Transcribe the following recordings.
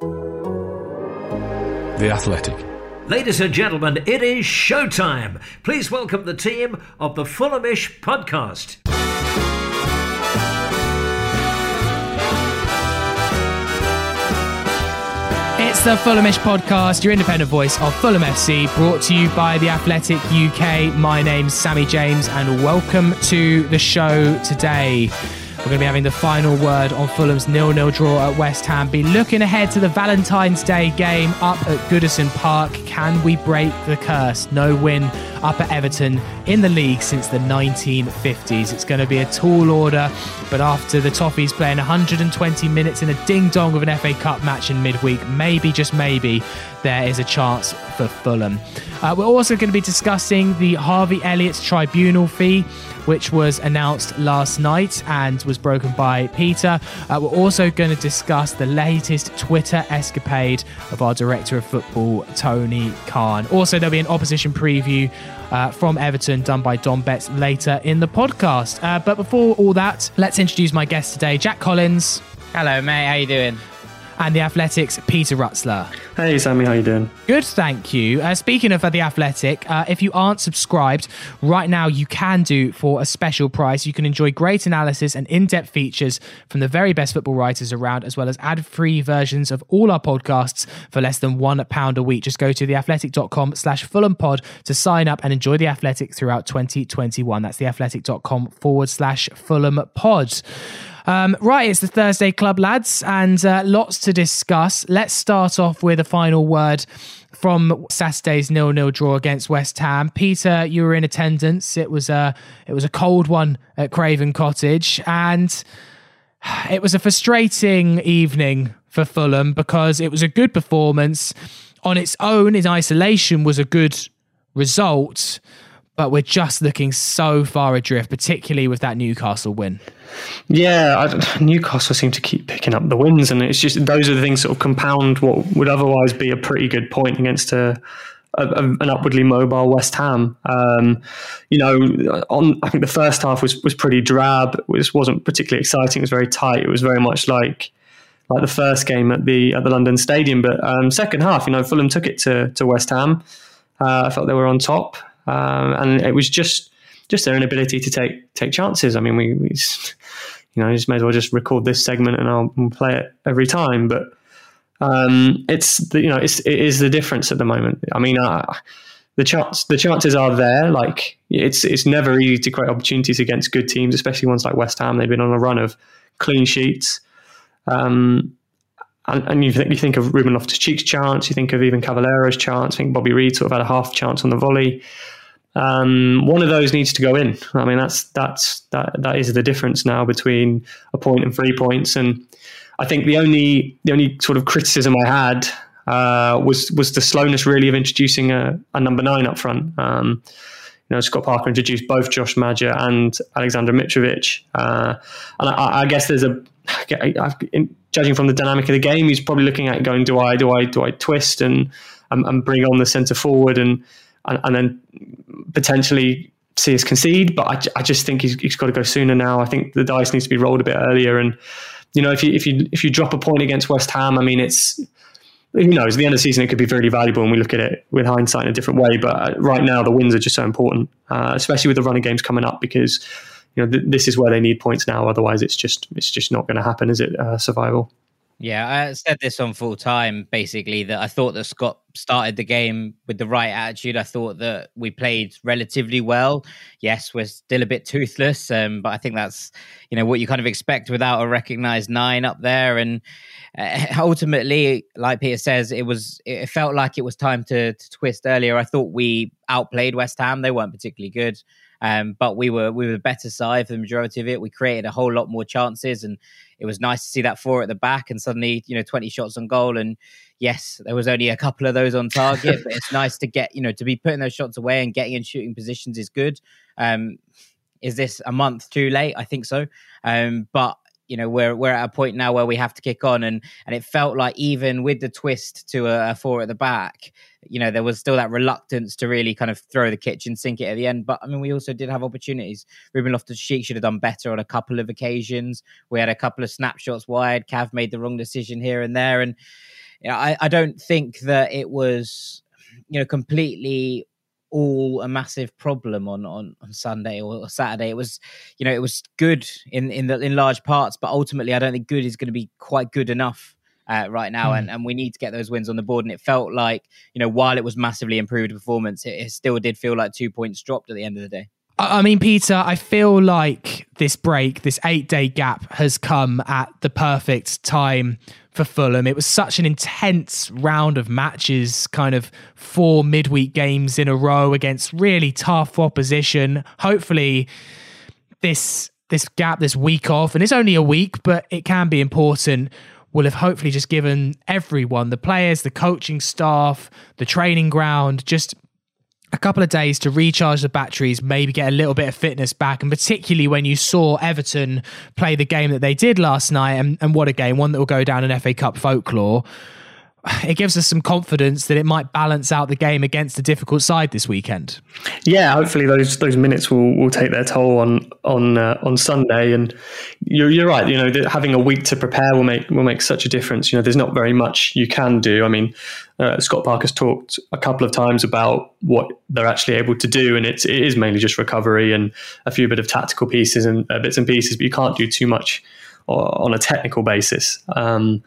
The Athletic. Ladies and gentlemen, it is showtime. Please welcome the team of the Fulhamish podcast. It's the Fulhamish podcast, your independent voice of Fulham FC, brought to you by The Athletic UK. My name's Sammy James, and welcome to the show today. We're going to be having the final word on Fulham's nil-nil draw at West Ham. Be looking ahead to the Valentine's Day game up at Goodison Park. Can we break the curse? No win up at Everton in the league since the 1950s. It's going to be a tall order, but after the Toffees playing 120 minutes in a ding-dong of an FA Cup match in midweek, maybe, just maybe, there is a chance for Fulham. Uh, we're also going to be discussing the Harvey Elliott's tribunal fee which was announced last night and was broken by Peter. Uh, we're also going to discuss the latest Twitter escapade of our director of football, Tony Khan. Also, there'll be an opposition preview uh, from Everton done by Don Betts later in the podcast. Uh, but before all that, let's introduce my guest today, Jack Collins. Hello, mate. How you doing? And the Athletics, Peter Rutzler. Hey, Sammy, how you doing? Good, thank you. Uh, speaking of uh, the Athletic, uh, if you aren't subscribed right now, you can do for a special price. You can enjoy great analysis and in-depth features from the very best football writers around, as well as ad-free versions of all our podcasts for less than one pound a week. Just go to theathletic.com slash Fulham pod to sign up and enjoy the Athletic throughout 2021. That's theathletic.com forward slash Fulham pod. Um, right, it's the Thursday Club, lads, and uh, lots to discuss. Let's start off with a final word from Saturday's nil-nil draw against West Ham. Peter, you were in attendance. It was a it was a cold one at Craven Cottage, and it was a frustrating evening for Fulham because it was a good performance on its own in isolation was a good result but we're just looking so far adrift, particularly with that Newcastle win. Yeah, I, Newcastle seem to keep picking up the wins, and it's just those are the things sort of compound what would otherwise be a pretty good point against a, a, an upwardly mobile West Ham. Um, you know, on I think the first half was was pretty drab. It was, wasn't particularly exciting. It was very tight. It was very much like like the first game at the at the London Stadium. But um, second half, you know, Fulham took it to to West Ham. Uh, I felt they were on top um, and it was just just their inability to take take chances. I mean, we, we you know, just may as well just record this segment and I'll play it every time. But um, it's the, you know, it's it is the difference at the moment. I mean, uh, the chance the chances are there. Like it's it's never easy to create opportunities against good teams, especially ones like West Ham. They've been on a run of clean sheets. Um, and, and you, think, you think of Ruben Loftus Cheek's chance, you think of even Cavaleiro's chance, I think Bobby Reid sort of had a half chance on the volley. Um, one of those needs to go in. I mean, that's that's that that is the difference now between a point and three points. And I think the only the only sort of criticism I had uh, was was the slowness really of introducing a, a number nine up front. Um, you know, Scott Parker introduced both Josh Maja and Aleksandar Mitrovic, uh, and I, I, guess there's a judging from the dynamic of the game, he's probably looking at going, do I do I do I twist and and, and bring on the centre forward and and, and then potentially see us concede. But I, I just think he's, he's got to go sooner now. I think the dice needs to be rolled a bit earlier. And you know, if you if you if you drop a point against West Ham, I mean, it's who knows? At the end of the season, it could be really valuable, and we look at it with hindsight in a different way. But uh, right now, the wins are just so important, uh, especially with the running games coming up, because you know th- this is where they need points now. Otherwise, it's just it's just not going to happen, is it? Uh, survival. Yeah, I said this on full time basically that I thought that Scott started the game with the right attitude. I thought that we played relatively well. Yes, we're still a bit toothless, um, but I think that's you know what you kind of expect without a recognized nine up there. And uh, ultimately, like Peter says, it was it felt like it was time to, to twist earlier. I thought we outplayed West Ham; they weren't particularly good. Um, but we were we were the better side for the majority of it. We created a whole lot more chances, and it was nice to see that four at the back and suddenly, you know, 20 shots on goal. And yes, there was only a couple of those on target, but it's nice to get, you know, to be putting those shots away and getting in shooting positions is good. Um, is this a month too late? I think so. Um, but you know we're we're at a point now where we have to kick on and and it felt like even with the twist to a, a, four at the back you know there was still that reluctance to really kind of throw the kitchen sink it at the end but i mean we also did have opportunities ruben loftus-cheek should have done better on a couple of occasions we had a couple of snapshots wide cav made the wrong decision here and there and you know, I, I don't think that it was you know completely all a massive problem on, on, on Sunday or Saturday. It was, you know, it was good in in the in large parts, but ultimately, I don't think good is going to be quite good enough. Uh, right now, mm. and, and we need to get those wins on the board. And it felt like, you know, while it was massively improved performance, it, it still did feel like two points dropped at the end of the day. I mean, Peter, I feel like this break, this eight day gap, has come at the perfect time for Fulham. It was such an intense round of matches, kind of four midweek games in a row against really tough opposition. Hopefully, this this gap, this week off, and it's only a week, but it can be important. Will have hopefully just given everyone, the players, the coaching staff, the training ground, just a couple of days to recharge the batteries, maybe get a little bit of fitness back. And particularly when you saw Everton play the game that they did last night, and, and what a game, one that will go down in FA Cup folklore it gives us some confidence that it might balance out the game against a difficult side this weekend. Yeah, hopefully those those minutes will, will take their toll on on uh, on Sunday. And you're, you're right. You know, having a week to prepare will make will make such a difference. You know, there's not very much you can do. I mean, uh, Scott Parker's talked a couple of times about what they're actually able to do, and it's it is mainly just recovery and a few bit of tactical pieces and uh, bits and pieces. But you can't do too much on a technical basis. Um,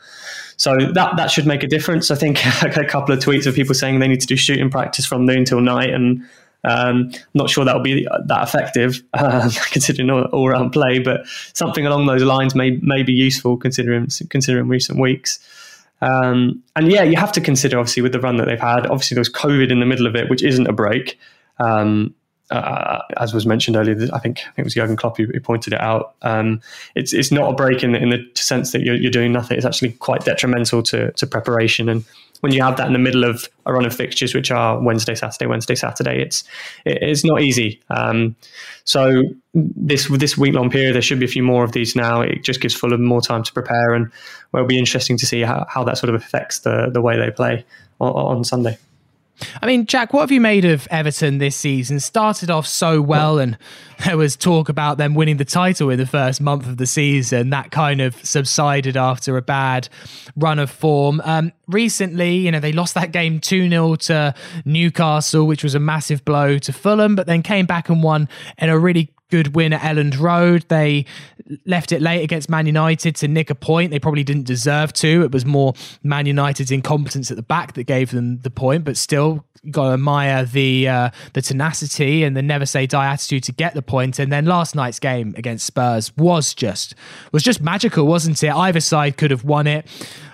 so that that should make a difference. I think a couple of tweets of people saying they need to do shooting practice from noon till night, and um, not sure that will be that effective uh, considering all, all round play, but something along those lines may may be useful considering considering recent weeks. Um, and yeah, you have to consider obviously with the run that they've had. Obviously, there was COVID in the middle of it, which isn't a break. Um, uh, as was mentioned earlier, I think I think it was Jurgen Klopp who, who pointed it out. Um, it's it's not a break in the, in the sense that you're, you're, doing nothing. It's actually quite detrimental to to preparation. And when you have that in the middle of a run of fixtures, which are Wednesday, Saturday, Wednesday, Saturday, it's it's not easy. Um, so this this week long period, there should be a few more of these now. It just gives Fulham more time to prepare, and well, it'll be interesting to see how, how that sort of affects the the way they play on, on Sunday. I mean, Jack, what have you made of Everton this season? Started off so well, and there was talk about them winning the title in the first month of the season. That kind of subsided after a bad run of form. Um, recently, you know, they lost that game 2 0 to Newcastle, which was a massive blow to Fulham, but then came back and won in a really good win at Elland Road. They left it late against Man United to nick a point. They probably didn't deserve to. It was more Man United's incompetence at the back that gave them the point, but still got to admire the uh, the tenacity and the never say die attitude to get the point. And then last night's game against Spurs was just was just magical, wasn't it? Either side could have won it.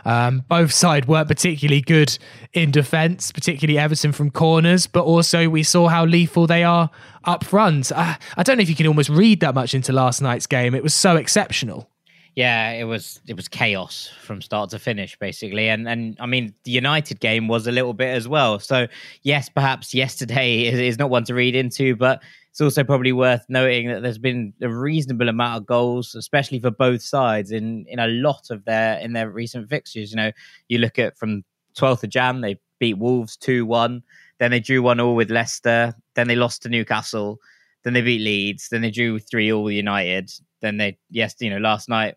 Um, both sides weren't particularly good in defence, particularly Everton from corners, but also we saw how lethal they are up front. I, I don't know if you can almost read that much into last night's game. It was so exceptional. Yeah, it was it was chaos from start to finish, basically, and and I mean the United game was a little bit as well. So yes, perhaps yesterday is, is not one to read into, but it's also probably worth noting that there's been a reasonable amount of goals, especially for both sides in in a lot of their in their recent fixtures. You know, you look at from 12th of Jan, they beat Wolves two one, then they drew one all with Leicester, then they lost to Newcastle, then they beat Leeds, then they drew three all with United, then they yes, you know, last night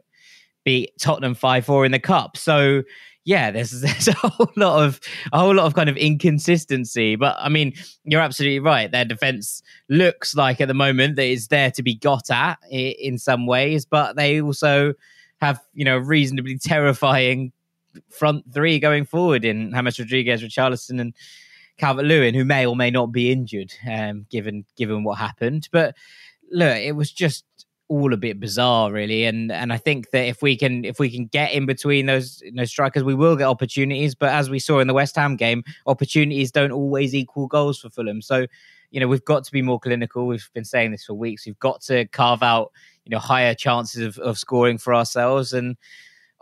beat Tottenham 5-4 in the cup. So yeah, there's there's a whole lot of a whole lot of kind of inconsistency. But I mean, you're absolutely right. Their defense looks like at the moment that it's there to be got at in some ways, but they also have you know reasonably terrifying front three going forward in James Rodriguez, Richarlison, and Calvert Lewin, who may or may not be injured, um, given given what happened. But look, it was just all a bit bizarre, really. And and I think that if we can if we can get in between those you know, strikers, we will get opportunities. But as we saw in the West Ham game, opportunities don't always equal goals for Fulham. So you know we've got to be more clinical. We've been saying this for weeks. We've got to carve out you know higher chances of, of scoring for ourselves and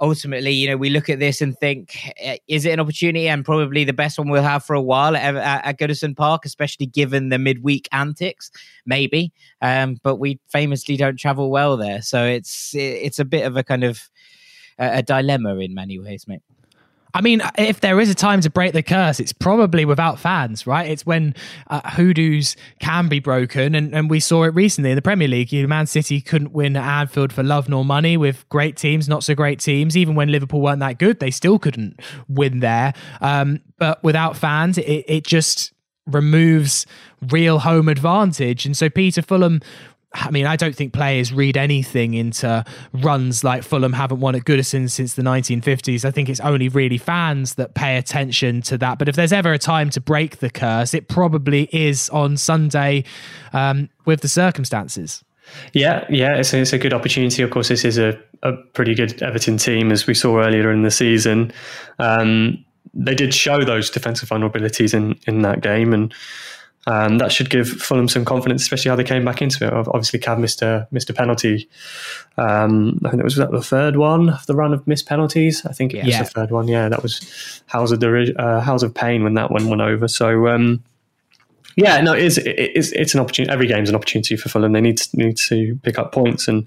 ultimately, you know, we look at this and think, eh, is it an opportunity and probably the best one we'll have for a while at, at, Goodison Park, especially given the midweek antics? Maybe, um, but we famously don't travel well there, so it's it's a bit of a kind of a, a dilemma in many ways, mate. I mean, if there is a time to break the curse, it's probably without fans, right? It's when uh, hoodoos can be broken, and, and we saw it recently in the Premier League. You know, Man City couldn't win at Anfield for love nor money with great teams, not so great teams. Even when Liverpool weren't that good, they still couldn't win there. Um, but without fans, it, it just removes real home advantage. And so Peter Fulham I mean, I don't think players read anything into runs like Fulham haven't won at Goodison since the 1950s. I think it's only really fans that pay attention to that. But if there's ever a time to break the curse, it probably is on Sunday um, with the circumstances. Yeah, yeah, it's a, it's a good opportunity. Of course, this is a, a pretty good Everton team, as we saw earlier in the season. Um, they did show those defensive vulnerabilities in, in that game, and um, that should give Fulham some confidence, especially how they came back into it. Obviously, Cav missed a, missed a penalty. Um, I think it was, was the third one of the run of missed penalties. I think it was the third one. Yeah, that was Howls of, uh, Howls of Pain when that one went over. So, um, yeah, no, it's, it's it's an opportunity. Every game's an opportunity for Fulham. They need to, need to pick up points and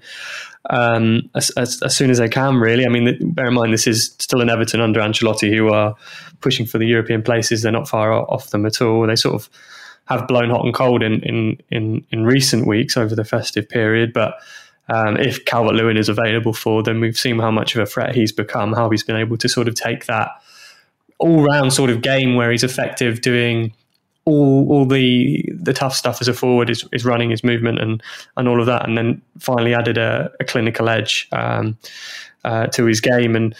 um, as, as, as, soon as they can. Really, I mean, bear in mind this is still an Everton under Ancelotti who are pushing for the European places. They're not far off them at all. They sort of have blown hot and cold in in in, in recent weeks over the festive period, but. Um, if Calvert Lewin is available for them, we've seen how much of a threat he's become, how he's been able to sort of take that all round sort of game where he's effective doing all all the the tough stuff as a forward is, is running his movement and and all of that and then finally added a, a clinical edge um, uh, to his game and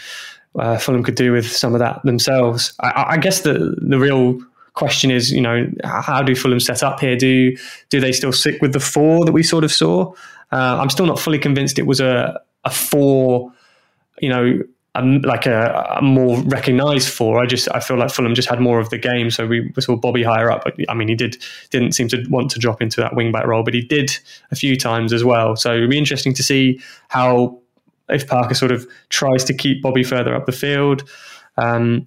uh, Fulham could do with some of that themselves. I, I guess the the real question is, you know, how do Fulham set up here? Do do they still stick with the four that we sort of saw? Uh, I'm still not fully convinced it was a a four, you know, like a, a, more recognised four. I just I feel like Fulham just had more of the game, so we saw Bobby higher up. I mean, he did didn't seem to want to drop into that wing back role, but he did a few times as well. So it'd be interesting to see how if Parker sort of tries to keep Bobby further up the field. Um,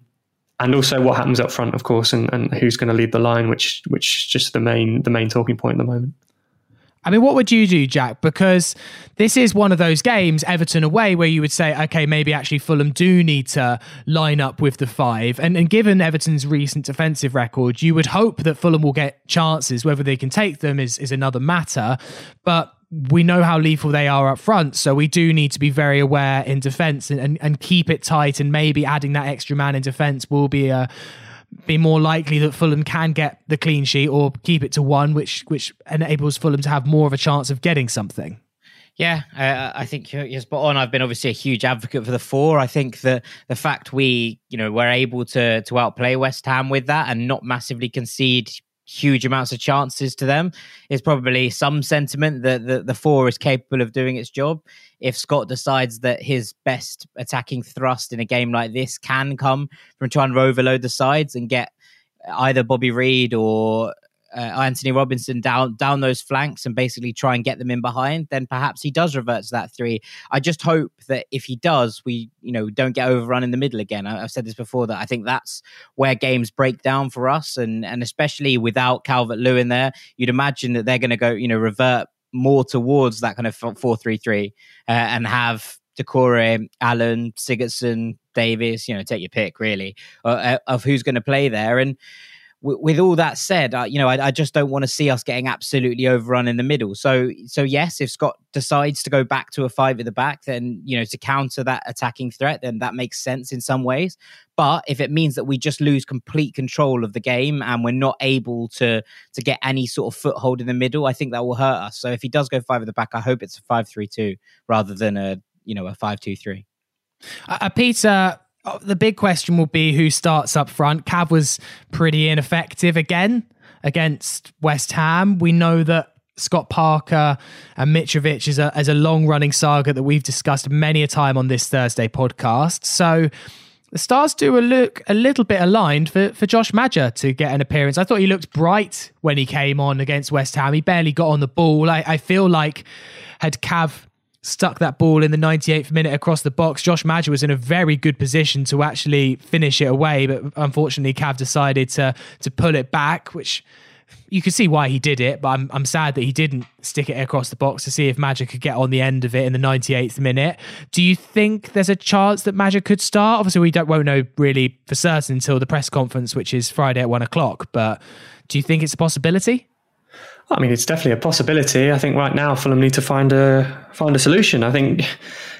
and also what happens up front, of course, and, and who's going to lead the line, which which is just the main the main talking point at the moment. I mean, what would you do, Jack? Because this is one of those games, Everton away, where you would say, okay, maybe actually Fulham do need to line up with the five. And, and given Everton's recent defensive record, you would hope that Fulham will get chances. Whether they can take them is, is another matter. But we know how lethal they are up front, so we do need to be very aware in defence and, and, and keep it tight. And maybe adding that extra man in defence will be a be more likely that Fulham can get the clean sheet or keep it to one, which which enables Fulham to have more of a chance of getting something. Yeah, uh, I think you're, you're, spot on. I've been obviously a huge advocate for the four. I think that the fact we, you know, were able to to outplay West Ham with that and not massively concede huge amounts of chances to them is probably some sentiment that the, the four is capable of doing its job. If Scott decides that his best attacking thrust in a game like this can come from trying to overload the sides and get either Bobby Reid or uh, Antonee Robinson down down those flanks and basically try and get them in behind, then perhaps he does revert to that three. I just hope that if he does, we you know don't get overrun in the middle again. I, have said this before that I think that's where games break down for us, and and especially without Calvert Lewin there, you'd imagine that they're going to go you know revert more towards that kind of four three three uh, and have Doucouré, Allan, Sigurdsson, Davies, you know, take your pick really uh, uh of who's going to play there. And with all that said, uh, you know, I, I just don't want to see us getting absolutely overrun in the middle. So, so yes, if Scott decides to go back to a five at the back, then you know to counter that attacking threat, then that makes sense in some ways. But if it means that we just lose complete control of the game and we're not able to to get any sort of foothold in the middle, I think that will hurt us. So if he does go five at the back, I hope it's a five-three-two rather than a you know a five-two-three. Uh, Peter, Oh, Uh, the big question will be who starts up front. Cav was pretty ineffective again against West Ham. We know that Scott Parker and Mitrovic is a, is a long running saga that we've discussed many a time on this Thursday podcast. So the stars do a look a little bit aligned for, for Josh Maja to get an appearance. I thought he looked bright when he came on against West Ham. He barely got on the ball. I, I feel like had Cav stuck that ball in the 98th minute across the box. Josh Maja was in a very good position to actually finish it away, but unfortunately, Cav decided to to pull it back, which you could see why he did it, but I'm, I'm sad that he didn't stick it across the box to see if Maja could get on the end of it in the 98th minute. Do you think there's a chance that Maja could start? Obviously, we don't won't know really for certain until the press conference, which is Friday at one o'clock. But do you think it's a possibility? I mean, it's definitely a possibility. I think right now Fulham need to find a find a solution. I think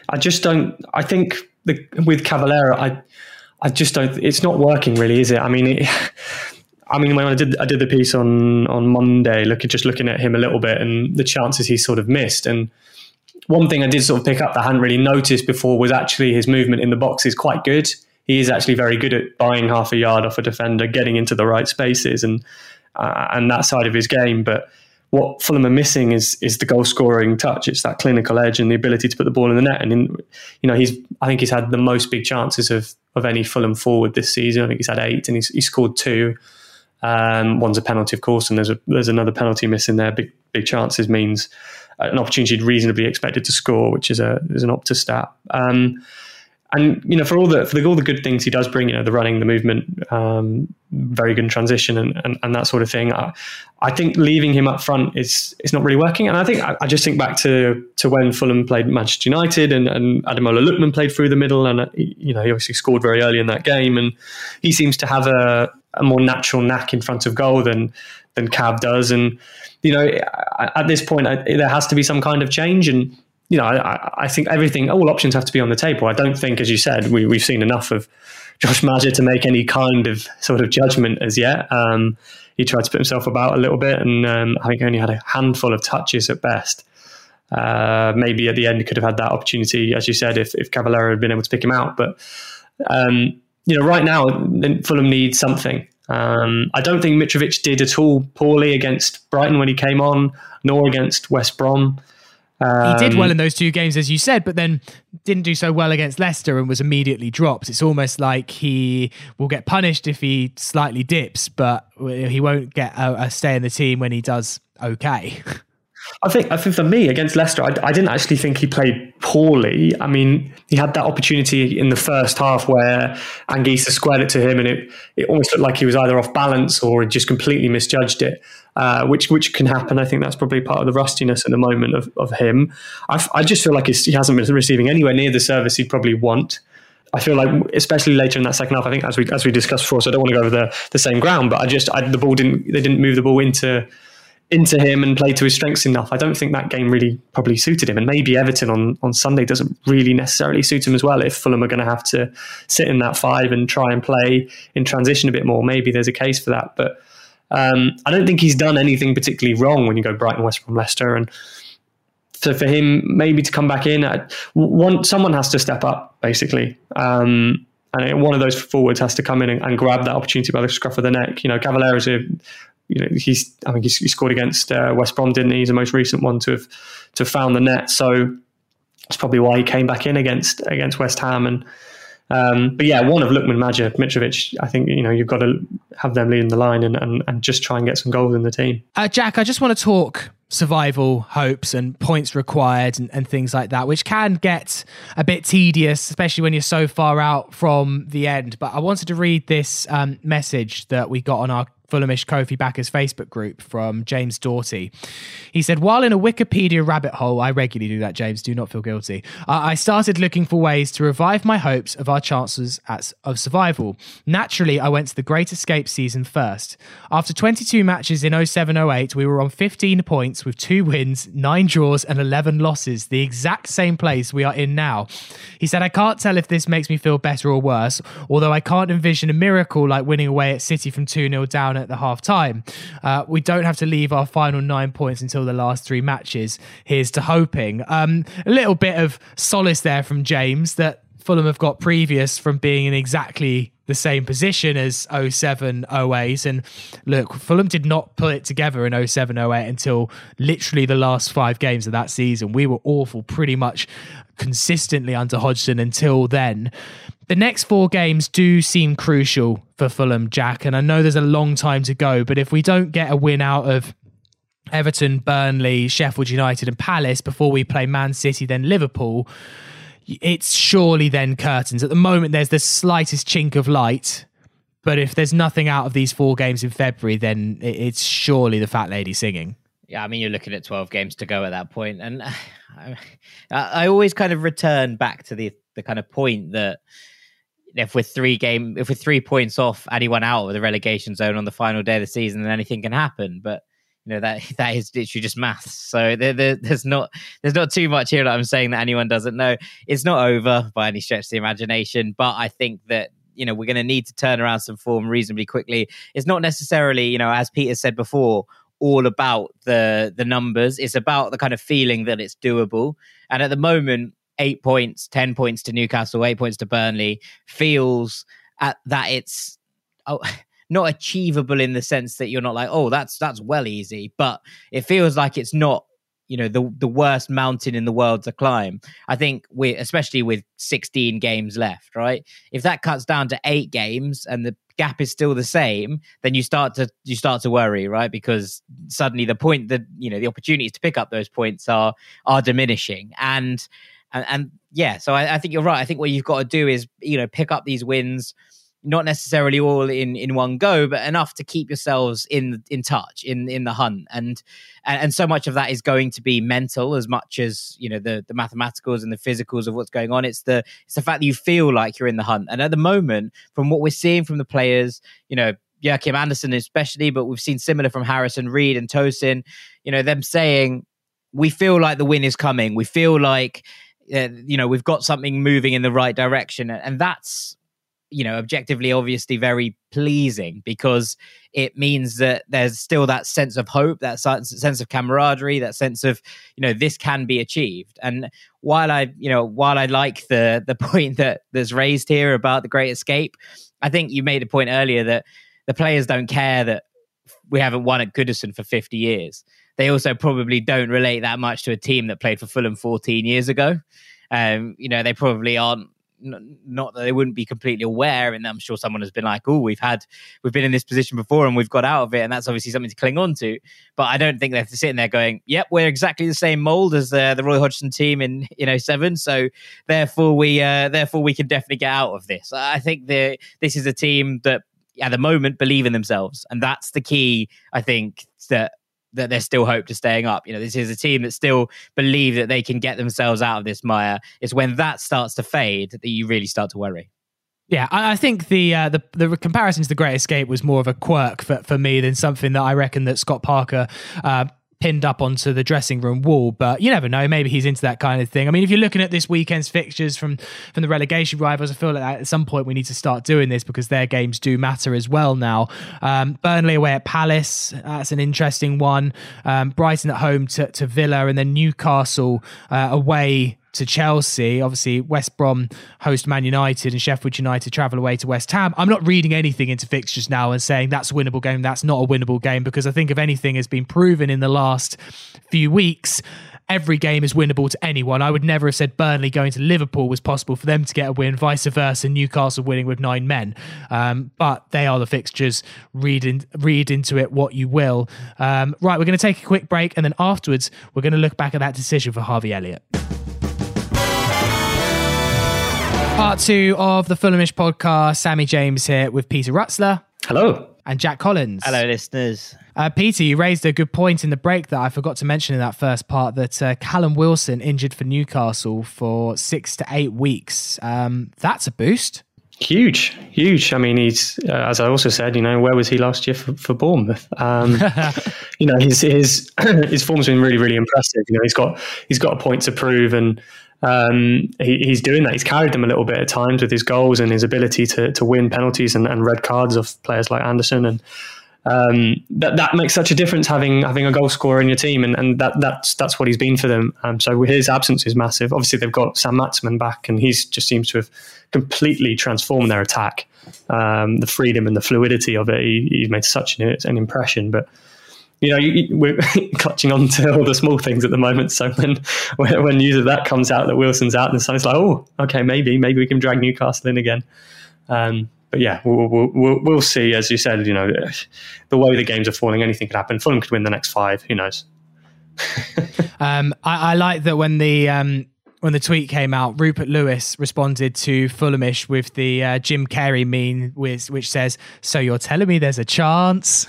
I just don't. I think the, with Cavaleiro, I I just don't. It's not working really, is it? I mean, it, I mean, when I did I did the piece on on Monday, looking just looking at him a little bit and the chances he sort of missed. And one thing I did sort of pick up that I hadn't really noticed before was actually his movement in the box is quite good. He is actually very good at buying half a yard off a defender, getting into the right spaces, and uh, and that side of his game. But what Fulham are missing is is the goal scoring touch. It's that clinical edge and the ability to put the ball in the net. And in, you know, he's I think he's had the most big chances of of any Fulham forward this season. I think he's had eight, and he's, he scored two. Um, one's a penalty, of course, and there's a, there's another penalty miss in there. Big big chances means an opportunity reasonably expected to score, which is a is an Opta stat. Um, and you know, for all the for the, all the good things he does bring, you know, the running, the movement, um, very good transition, and, and, and that sort of thing. I, I, think leaving him up front is is not really working. And I think I, I, just think back to to when Fulham played Manchester United, and, and Ademola Lookman played through the middle, and uh, you know, he obviously scored very early in that game, and he seems to have a, a more natural knack in front of goal than than Cav does, and you know, at this point, there has to be some kind of change, and you know, I, I, think everything, all options have to be on the table. I don't think, as you said, we, we've seen enough of Josh Maja to make any kind of sort of judgment as yet. Um, he tried to put himself about a little bit, and um, I think only had a handful of touches at best. Uh, maybe at the end he could have had that opportunity, as you said, if, if Cavaleiro had been able to pick him out. But um, you know, right now Fulham needs something. Um, I don't think Mitrovic did at all poorly against Brighton when he came on, nor against West Brom. Um, he did well um, in those two games, as you said, but then didn't do so well against Leicester and was immediately dropped. It's almost like he will get punished if he slightly dips, but he won't get a, a stay in the team when he does okay. I think I think for me against Leicester, I, I, didn't actually think he played poorly. I mean, he had that opportunity in the first half where Anguissa squared it to him, and it it almost looked like he was either off balance or just completely misjudged it, uh, which which can happen. I think that's probably part of the rustiness at the moment of, of him. I, I just feel like he hasn't been receiving anywhere near the service he'd probably want. I feel like, especially later in that second half, I think as we as we discussed before, so I don't want to go over the, the same ground, but I just I, the ball didn't they didn't move the ball into into him and play to his strengths enough. I don't think that game really probably suited him. And maybe Everton on, on Sunday doesn't really necessarily suit him as well. If Fulham are going to have to sit in that five and try and play in transition a bit more, maybe there's a case for that. But um, I don't think he's done anything particularly wrong when you go Brighton, West Brom, Leicester. And so for him, maybe to come back in, I, one, someone has to step up, basically. Um, and one of those forwards has to come in and, and, grab that opportunity by the scruff of the neck. You know, Cavaleiro is a you know, he's I think he scored against uh, West Brom, didn't he? He's the most recent one to have to have found the net. So that's probably why he came back in against against West Ham. And um, but yeah, one of Lookman, Maja, Mitrovic. I think you know you've got to have them leading the line and, and, and just try and get some goals in the team. Uh, Jack, I just want to talk survival hopes and points required and, and, things like that, which can get a bit tedious, especially when you're so far out from the end. But I wanted to read this um, message that we got on our Fulhamish Ko-fi Backers Facebook group from James Doughty. He said, While in a Wikipedia rabbit hole, I regularly do that, James, do not feel guilty. Uh, I started looking for ways to revive my hopes of our chances at, of survival. Naturally, I went to the Great Escape season first. After 22 matches in 07 08, we were on 15 points with two wins, nine draws, and 11 losses, the exact same place we are in now. He said, I can't tell if this makes me feel better or worse, although I can't envision a miracle like winning away at City from 2 0 down at the half time. Uh, we don't have to leave our final nine points until the last three matches. Here's to hoping. Um, a little bit of solace there from James that Fulham have got previous from being in exactly the same position as 07 08 and look Fulham did not put it together in 07 08 until literally the last 5 games of that season we were awful pretty much consistently under Hodgson until then the next four games do seem crucial for Fulham, Jack, and I know there's a long time to go, but if we don't get a win out of Everton, Burnley, Sheffield United, and Palace before we play Man City, then Liverpool, it's surely then curtains. At the moment, there's the slightest chink of light. But if there's nothing out of these four games in February, then it's surely the fat lady singing. Yeah, I mean, you're looking at 12 games to go at that point, and I, I always kind of return back to the the kind of point that if we're three game, if we're three points off anyone out of the relegation zone on the final day of the season, then anything can happen. But you know that that is literally just maths. So there, there, there's not there's not too much here that I'm saying that anyone doesn't know. It's not over by any stretch of the imagination, but I think that you know we're going to need to turn around some form reasonably quickly. It's not necessarily you know as Peter said before all about the the numbers. It's about the kind of feeling that it's doable. And at the moment, eight points, ten points to Newcastle, eight points to Burnley feels at that it's. Oh, not achievable in the sense that you're not like, oh, that's that's well easy, but it feels like it's not you know the the worst mountain in the world to climb. I think we especially with 16 games left, right? If that cuts down to 8 games and the gap is still the same, then you start to you start to worry, right? Because suddenly the point that you know the opportunities to pick up those points are are diminishing. And and, and yeah, so I, I think you're right. I think what you've got to do is you know pick up these wins not necessarily all in in one go, but enough to keep yourselves in in touch in in the hunt. And and, and so much of that is going to be mental as much as you know the the mathematicals and the physicals of what's going on. It's the it's the fact that you feel like you're in the hunt. And at the moment, from what we're seeing from the players, you know. Joachim Andersen, especially, but we've seen similar from Harrison Reid and Tosin. You know, them saying we feel like the win is coming. We feel like uh, you know we've got something moving in the right direction, and that's you know objectively obviously very pleasing because it means that there's still that sense of hope that sense of camaraderie that sense of you know this can be achieved. And while i you know while i like the the point that that's raised here about the great escape i think you made a point earlier that the players don't care that we haven't won at goodison for 50 years they also probably don't relate that much to a team that played for fulham 14 years ago. Um, you know, they probably aren't not that they wouldn't be completely aware and i'm sure someone has been like oh we've had we've been in this position before and we've got out of it and that's obviously something to cling on to. But i don't think they're sitting there going yep we're exactly the same mold as the, the roy hodgson team in you know 07 so therefore we uh therefore we can definitely get out of this. I think the this is a team that at the moment believe in themselves and that's the key i think that that there's still hope to staying up. You know, this is a team that still believe that they can get themselves out of this mire. It's when that starts to fade that you really start to worry. Yeah, I think the uh, the the comparison to the Great Escape was more of a quirk for, for me than something that I reckon that Scott Parker uh, pinned up onto the dressing room wall. But you never know. Maybe he's into that kind of thing. I mean, if you're looking at this weekend's fixtures from from the relegation rivals, I feel like at some point we need to start doing this because their games do matter as well now. Um, Burnley away at Palace. That's an interesting one. Um, Brighton at home to, to Villa, and then Newcastle uh, away to Chelsea. Obviously, West Brom host Man United and Sheffield United travel away to West Ham. I'm not reading anything into fixtures now and saying that's a winnable game, that's not a winnable game, because I think if anything has been proven in the last few weeks, every game is winnable to anyone. I would never have said Burnley going to Liverpool was possible for them to get a win, vice versa, Newcastle winning with nine men. Um, but they are the fixtures. Read, in, read into it what you will. Um, right, we're going to take a quick break, and then afterwards, we're going to look back at that decision for Harvey Elliott. Part two of the Fulhamish podcast. Sammy James here with Peter Rutzler. Hello. And Jack Collins. Hello, listeners. Uh, Peter, you raised a good point in the break that I forgot to mention in that first part that uh, Callum Wilson injured for Newcastle for six to eight weeks. Um, that's a boost. Huge, huge. I mean, he's uh, as I also said, you know, where was he last year for, for Bournemouth? Um, you know, his his his form's been really, really impressive. You know, he's got he's got a point to prove, and um, he, he's doing that. He's carried them a little bit at times with his goals and his ability to to win penalties and, and red cards of players like Andersen. and. Um, that that makes such a difference having having a goal scorer in your team, and, and that that's that's what he's been for them. Um, so his absence is massive. Obviously, they've got Saint-Maximin back, and he's just seems to have completely transformed their attack. Um, the freedom and the fluidity of it, he, he's made such an, an impression. But you know, you, we're clutching on to all the small things at the moment. So when when, news of that comes out that Wilson's out, and it's like, oh, okay, maybe maybe we can drag Newcastle in again. Um, but yeah, we'll, we'll, we'll, we'll see. As you said, you know, the way the games are falling, anything could happen. Fulham could win the next five. Who knows? um, I, I, like that when the um, when the tweet came out, Rupert Lewis responded to Fulhamish with the uh, Jim Carrey meme, which says, "So you're telling me there's a chance,"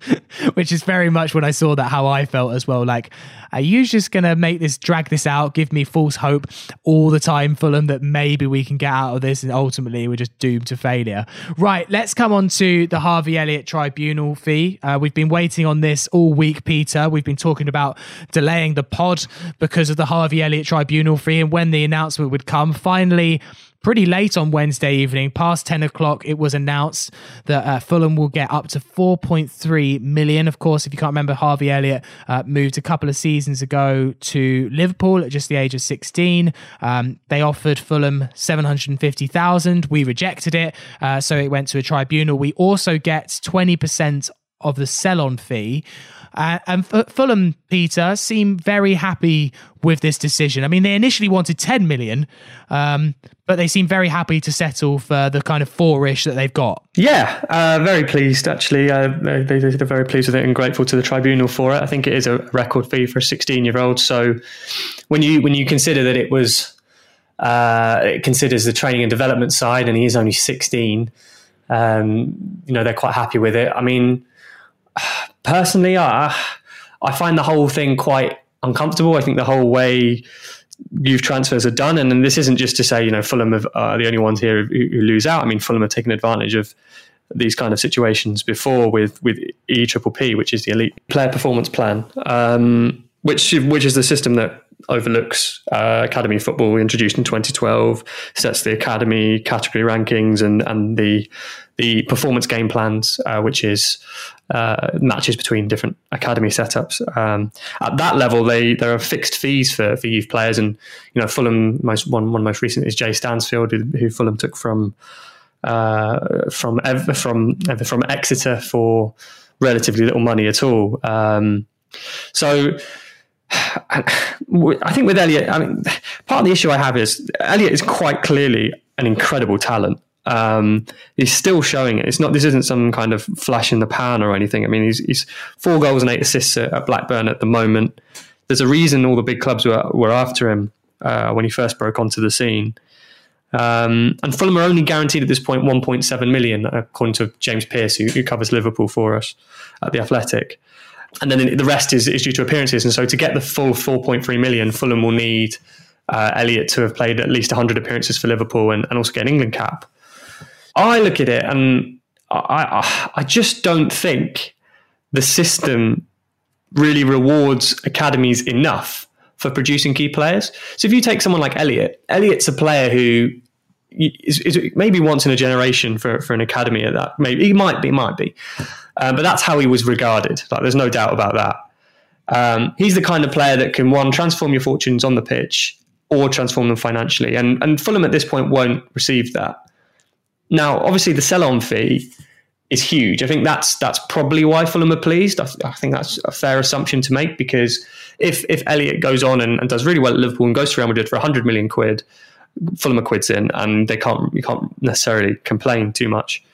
which is very much when I saw that how I felt as well. Like are you just going to make this, drag this out, give me false hope all the time, Fulham, that maybe we can get out of this and ultimately we're just doomed to failure? Right, let's come on to the Harvey Elliott tribunal fee. Uh, we've been waiting on this all week, Peter. We've been talking about delaying the pod because of the Harvey Elliott tribunal fee and when the announcement would come. Finally, pretty late on Wednesday evening, past 10 o'clock, it was announced that uh, Fulham will get up to 4.3 million. Of course, if you can't remember, Harvey Elliott uh, moved a couple of seasons ago to Liverpool at just the age of 16. Um, they offered Fulham 750,000. We rejected it. Uh, so it went to a tribunal. We also get 20% of the sell on fee. Uh, and F- Fulham, Peter, seem very happy with this decision. I mean, they initially wanted 10 million, um, but they seem very happy to settle for the kind of four-ish that they've got. Yeah, uh, very pleased actually. Uh, they, they're very pleased with it and grateful to the tribunal for it. I think it is a record fee for a 16-year-old. So when you when you consider that it was uh, it considers the training and development side, and he is only 16. Um, you know, they're quite happy with it. I mean, personally, I I find the whole thing quite uncomfortable. I think the whole way youth transfers are done, and, and this isn't just to say you know Fulham are the only ones here who, who, lose out. I mean, Fulham are taking advantage of these kind of situations before with with E Triple P, which is the elite player performance plan, um, which which is the system that overlooks uh, academy football introduced in 2012 sets the academy category rankings and and the the performance game plans uh, which is uh, matches between different academy setups. Um, at that level, they there are fixed fees for, for youth players, and you know Fulham most one one most recent is Jay Stansfield, who, who Fulham took from uh, from from from Exeter for relatively little money at all. Um, so. I think with Elliott, I mean, part of the issue I have is Elliott is quite clearly an incredible talent. Um, he's still showing it. It's not. This isn't some kind of flash in the pan or anything. I mean, he's, he's four goals and eight assists at, Blackburn at the moment. There's a reason all the big clubs were, were after him uh, when he first broke onto the scene. Um, and Fulham are only guaranteed at this point 1.7 million, according to James Pearce, who, who, covers Liverpool for us at the Athletic. And then the rest is, is due to appearances. And so to get the full 4.3 million, Fulham will need uh, Elliott to have played at least 100 appearances for Liverpool and, and also get an England cap. I look at it and I, I, just don't think the system really rewards academies enough for producing key players. So if you take someone like Elliott, Elliott's a player who is, is maybe once in a generation for, for an academy at that. Maybe he might be, might be, um, but that's how he was regarded. Like there's no doubt about that. Um, he's the kind of player that can one transform your fortunes on the pitch or transform them financially, and and Fulham at this point won't receive that. Now, obviously, the sell-on fee is huge. I think that's that's probably why Fulham are pleased. I, I, think that's a fair assumption to make because if if Elliott goes on and, and, does really well at Liverpool and goes to Real Madrid for 100 million quid, Fulham are quids in, and they can't you can't necessarily complain too much.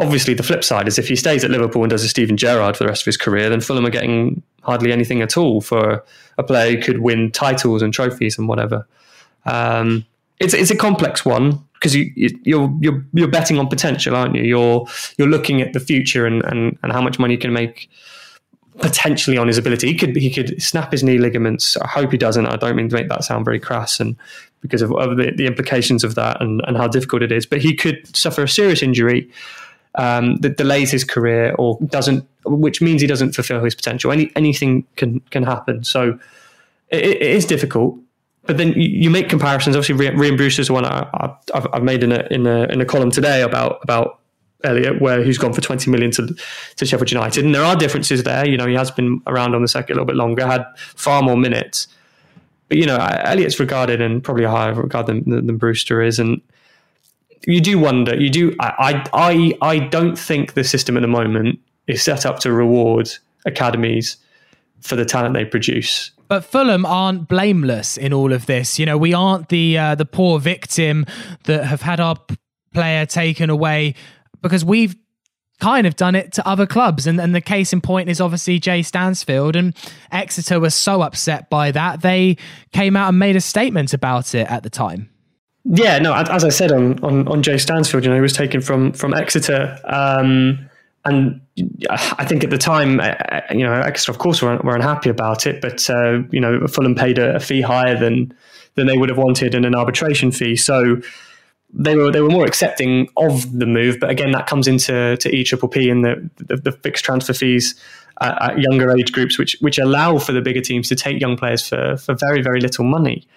Obviously, the flip side is if he stays at Liverpool and does a Steven Gerrard for the rest of his career, then Fulham are getting hardly anything at all for a player who could win titles and trophies and whatever. Um, it's it's a complex one because you, you're you're you're betting on potential, aren't you? You're you're looking at the future and, and, and how much money you can make potentially on his ability. He could he could snap his knee ligaments. I hope he doesn't. I don't mean to make that sound very crass and because of, of the, the implications of that and, and how difficult it is. But he could suffer a serious injury um, that delays his career or doesn't, which means he doesn't fulfill his potential. Any anything can can happen. So it, it is difficult but then you, make comparisons. Obviously, Rhian Brewster's the one I, have made in a, in a in a column today about about Elliott, where he's gone for 20 million to, to Sheffield United. And there are differences there. You know, he has been around on the circuit a little bit longer, had far more minutes. But, you know, Elliott's regarded in probably a higher regard than, than Brewster is. And you do wonder, you do, I, I, I don't think the system at the moment is set up to reward academies for the talent they produce. But Fulham aren't blameless in all of this. You know, we aren't the uh, the poor victim that have had our player taken away because we've kind of done it to other clubs. And, and the case in point is obviously Jay Stansfield. And Exeter were so upset by that, they came out and made a statement about it at the time. Yeah, no, as I said on, on, on Jay Stansfield, you know, he was taken from, from Exeter. Um, and I think at the time, uh, uh, you know, Exeter, of course, were, were unhappy about it, but, uh, you know, Fulham paid a, a fee higher than, than they would have wanted and an arbitration fee. So, they were they were more accepting of the move, but again, that comes into to E Triple P and the, the, the fixed transfer fees at, at, younger age groups, which which allow for the bigger teams to take young players for for very very little money.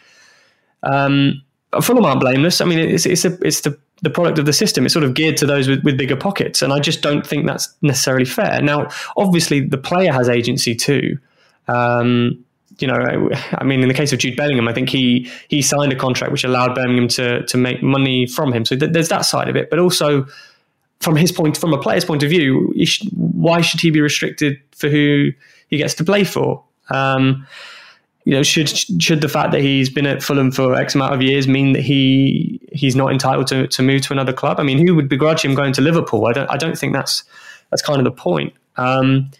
Um, Fulham aren't blameless. I mean, it's it's a, it's the the product of the system. It's sort of geared to those with, with bigger pockets, and I just don't think that's necessarily fair. Now, obviously, the player has agency too. Um, you know, I mean, in the case of Jude Bellingham, I think he he signed a contract which allowed Birmingham to to make money from him. So th- there's that side of it, but also from his point, from a player's point of view, why should he be restricted for who he gets to play for? Um, you know, should should the fact that he's been at Fulham for X amount of years mean that he he's not entitled to, to move to another club? I mean, who would begrudge him going to Liverpool? I don't I don't think that's that's kind of the point. Um,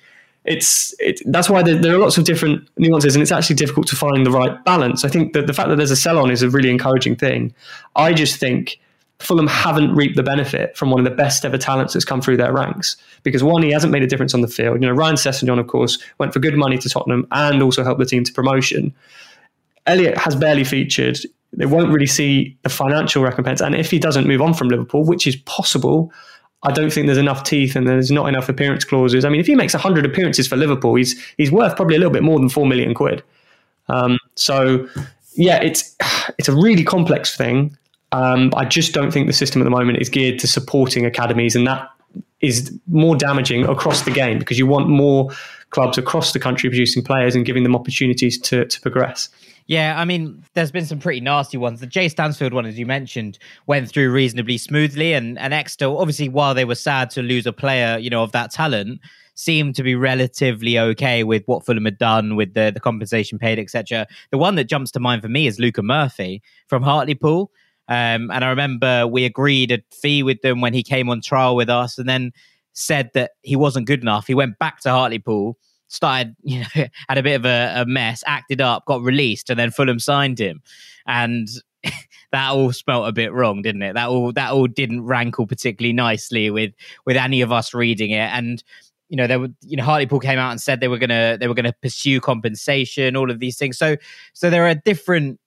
it's it, that's why there, there, are lots of different nuances, and it's actually difficult to find the right balance. I think that the fact that there's a sell on is a really encouraging thing. I just think Fulham haven't reaped the benefit from one of the best ever talents that's come through their ranks because one, he hasn't made a difference on the field. You know, Ryan Sessegnon, of course, went for good money to Tottenham and also helped the team to promotion. Elliott has barely featured. They won't really see the financial recompense, and if he doesn't move on from Liverpool, which is possible, I don't think there's enough teeth and there's not enough appearance clauses. I mean, if he makes 100 appearances for Liverpool, he's he's worth probably a little bit more than 4 million quid. Um, so, yeah, it's it's a really complex thing. Um, I just don't think the system at the moment is geared to supporting academies, and that is more damaging across the game because you want more clubs across the country producing players and giving them opportunities to, to progress. Yeah, I mean, there's been some pretty nasty ones. The Jay Stansfield one, as you mentioned, went through reasonably smoothly, and and Exeter, obviously, while they were sad to lose a player, you know, of that talent, seemed to be relatively okay with what Fulham had done with the the compensation paid, etc. The one that jumps to mind for me is Luca Murphy from Hartlepool. Um, and I remember we agreed a fee with them when he came on trial with us, and then said that he wasn't good enough. He went back to Hartlepool started, you know, had a bit of a, a mess, acted up, got released, and then Fulham signed him. And that all smelt a bit wrong, didn't it? That all that all didn't rankle particularly nicely with with any of us reading it. And you know, there were you know Hartlepool came out and said they were gonna they were gonna pursue compensation, all of these things. So so there are different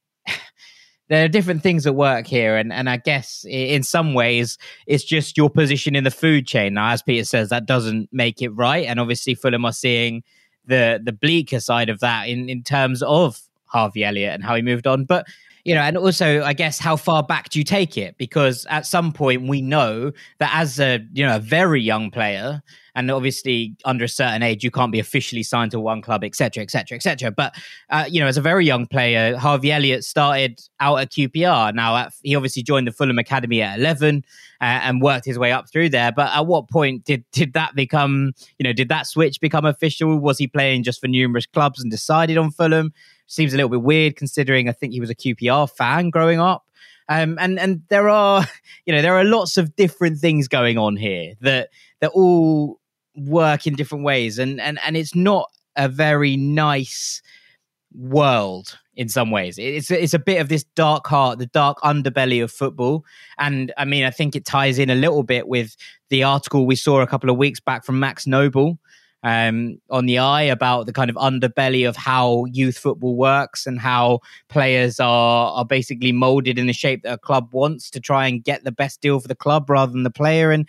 there are different things at work here and and i guess in some ways it's just your position in the food chain. Now as peter says that doesn't make it right and obviously fulham are seeing the the bleaker side of that in in terms of harvey elliott and how he moved on. But you know and also i guess how far back do you take it? Because at some point we know that as a you know a very young player and obviously under a certain age you can't be officially signed to one club etc etc etc but uh, you know as a very young player harvey elliott started out at qpr now at, he obviously joined the fulham academy at 11 uh, and worked his way up through there. But at what point did did that become you know did that switch become official? Was he playing just for numerous clubs and decided on fulham seems a little bit weird considering i think he was a qpr fan growing up. Um, and and there are you know there are lots of different things going on here that that all work in different ways. And and and it's not a very nice world in some ways. It's it's a bit of this dark heart the dark underbelly of football. And i mean i think it ties in a little bit with the article we saw a couple of weeks back from max noble um, on the i about the kind of underbelly of how youth football works and how players are are basically molded in the shape that a club wants to try and get the best deal for the club rather than the player and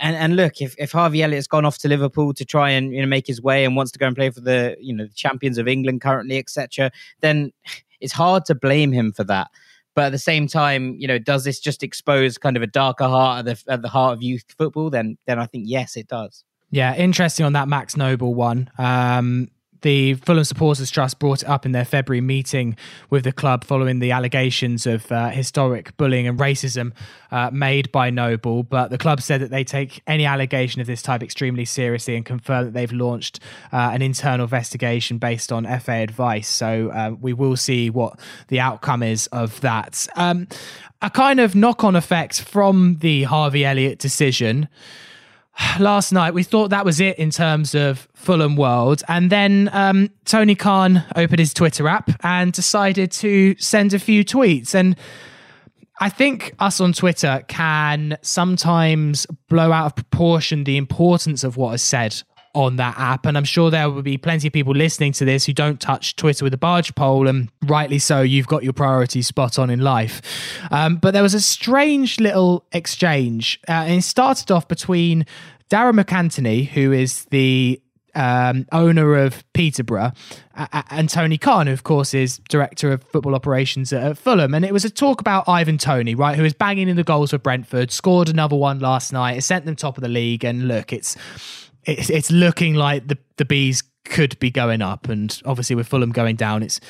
and and look, if, if Harvey Elliott's gone off to Liverpool to try and you know make his way and wants to go and play for the you know the champions of England currently, etc., then it's hard to blame him for that. But at the same time, you know, does this just expose kind of a darker heart at the at the heart of youth football? Then then I think yes, it does. Yeah, interesting on that Max Noble one. Um, the Fulham Supporters Trust brought it up in their February meeting with the club following the allegations of uh, historic bullying and racism uh, made by Noble. But the club said that they take any allegation of this type extremely seriously and confirm that they've launched uh, an internal investigation based on FA advice. So uh, we will see what the outcome is of that. Um, a kind of knock on effect from the Harvey Elliott decision last night we thought that was it in terms of Fulham World. And then um, Tony Khan opened his Twitter app and decided to send a few tweets. And I think us on Twitter can sometimes blow out of proportion the importance of what is said on that app. And I'm sure there will be plenty of people listening to this who don't touch Twitter with a barge pole, and rightly so, you've got your priorities spot on in life. Um, but there was a strange little exchange, uh, and it started off between Darragh MacAnthony, who is the um, owner of Peterborough, uh, and Tony Khan, who of course is director of football operations at, Fulham. And it was a talk about Ivan Toney, right, who is banging in the goals for Brentford, scored another one last night, it sent them top of the league. And look, it's it's, it's looking like the the bees could be going up, and obviously with Fulham going down, it's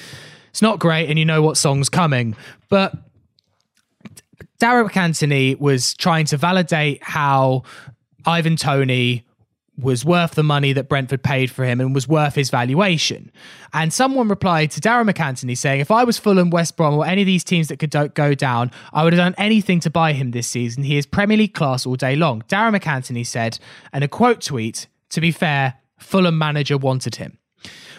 it's not great, and you know what song's coming, but. Darragh MacAnthony was trying to validate how Ivan Toney was worth the money that Brentford paid for him and was worth his valuation. And someone replied to Darren MacAnthony saying, if I was Fulham, West Brom, or any of these teams that could go down, I would have done anything to buy him this season. He is Premier League class all day long. Darren MacAnthony said, and a quote tweet, to be fair, Fulham manager wanted him.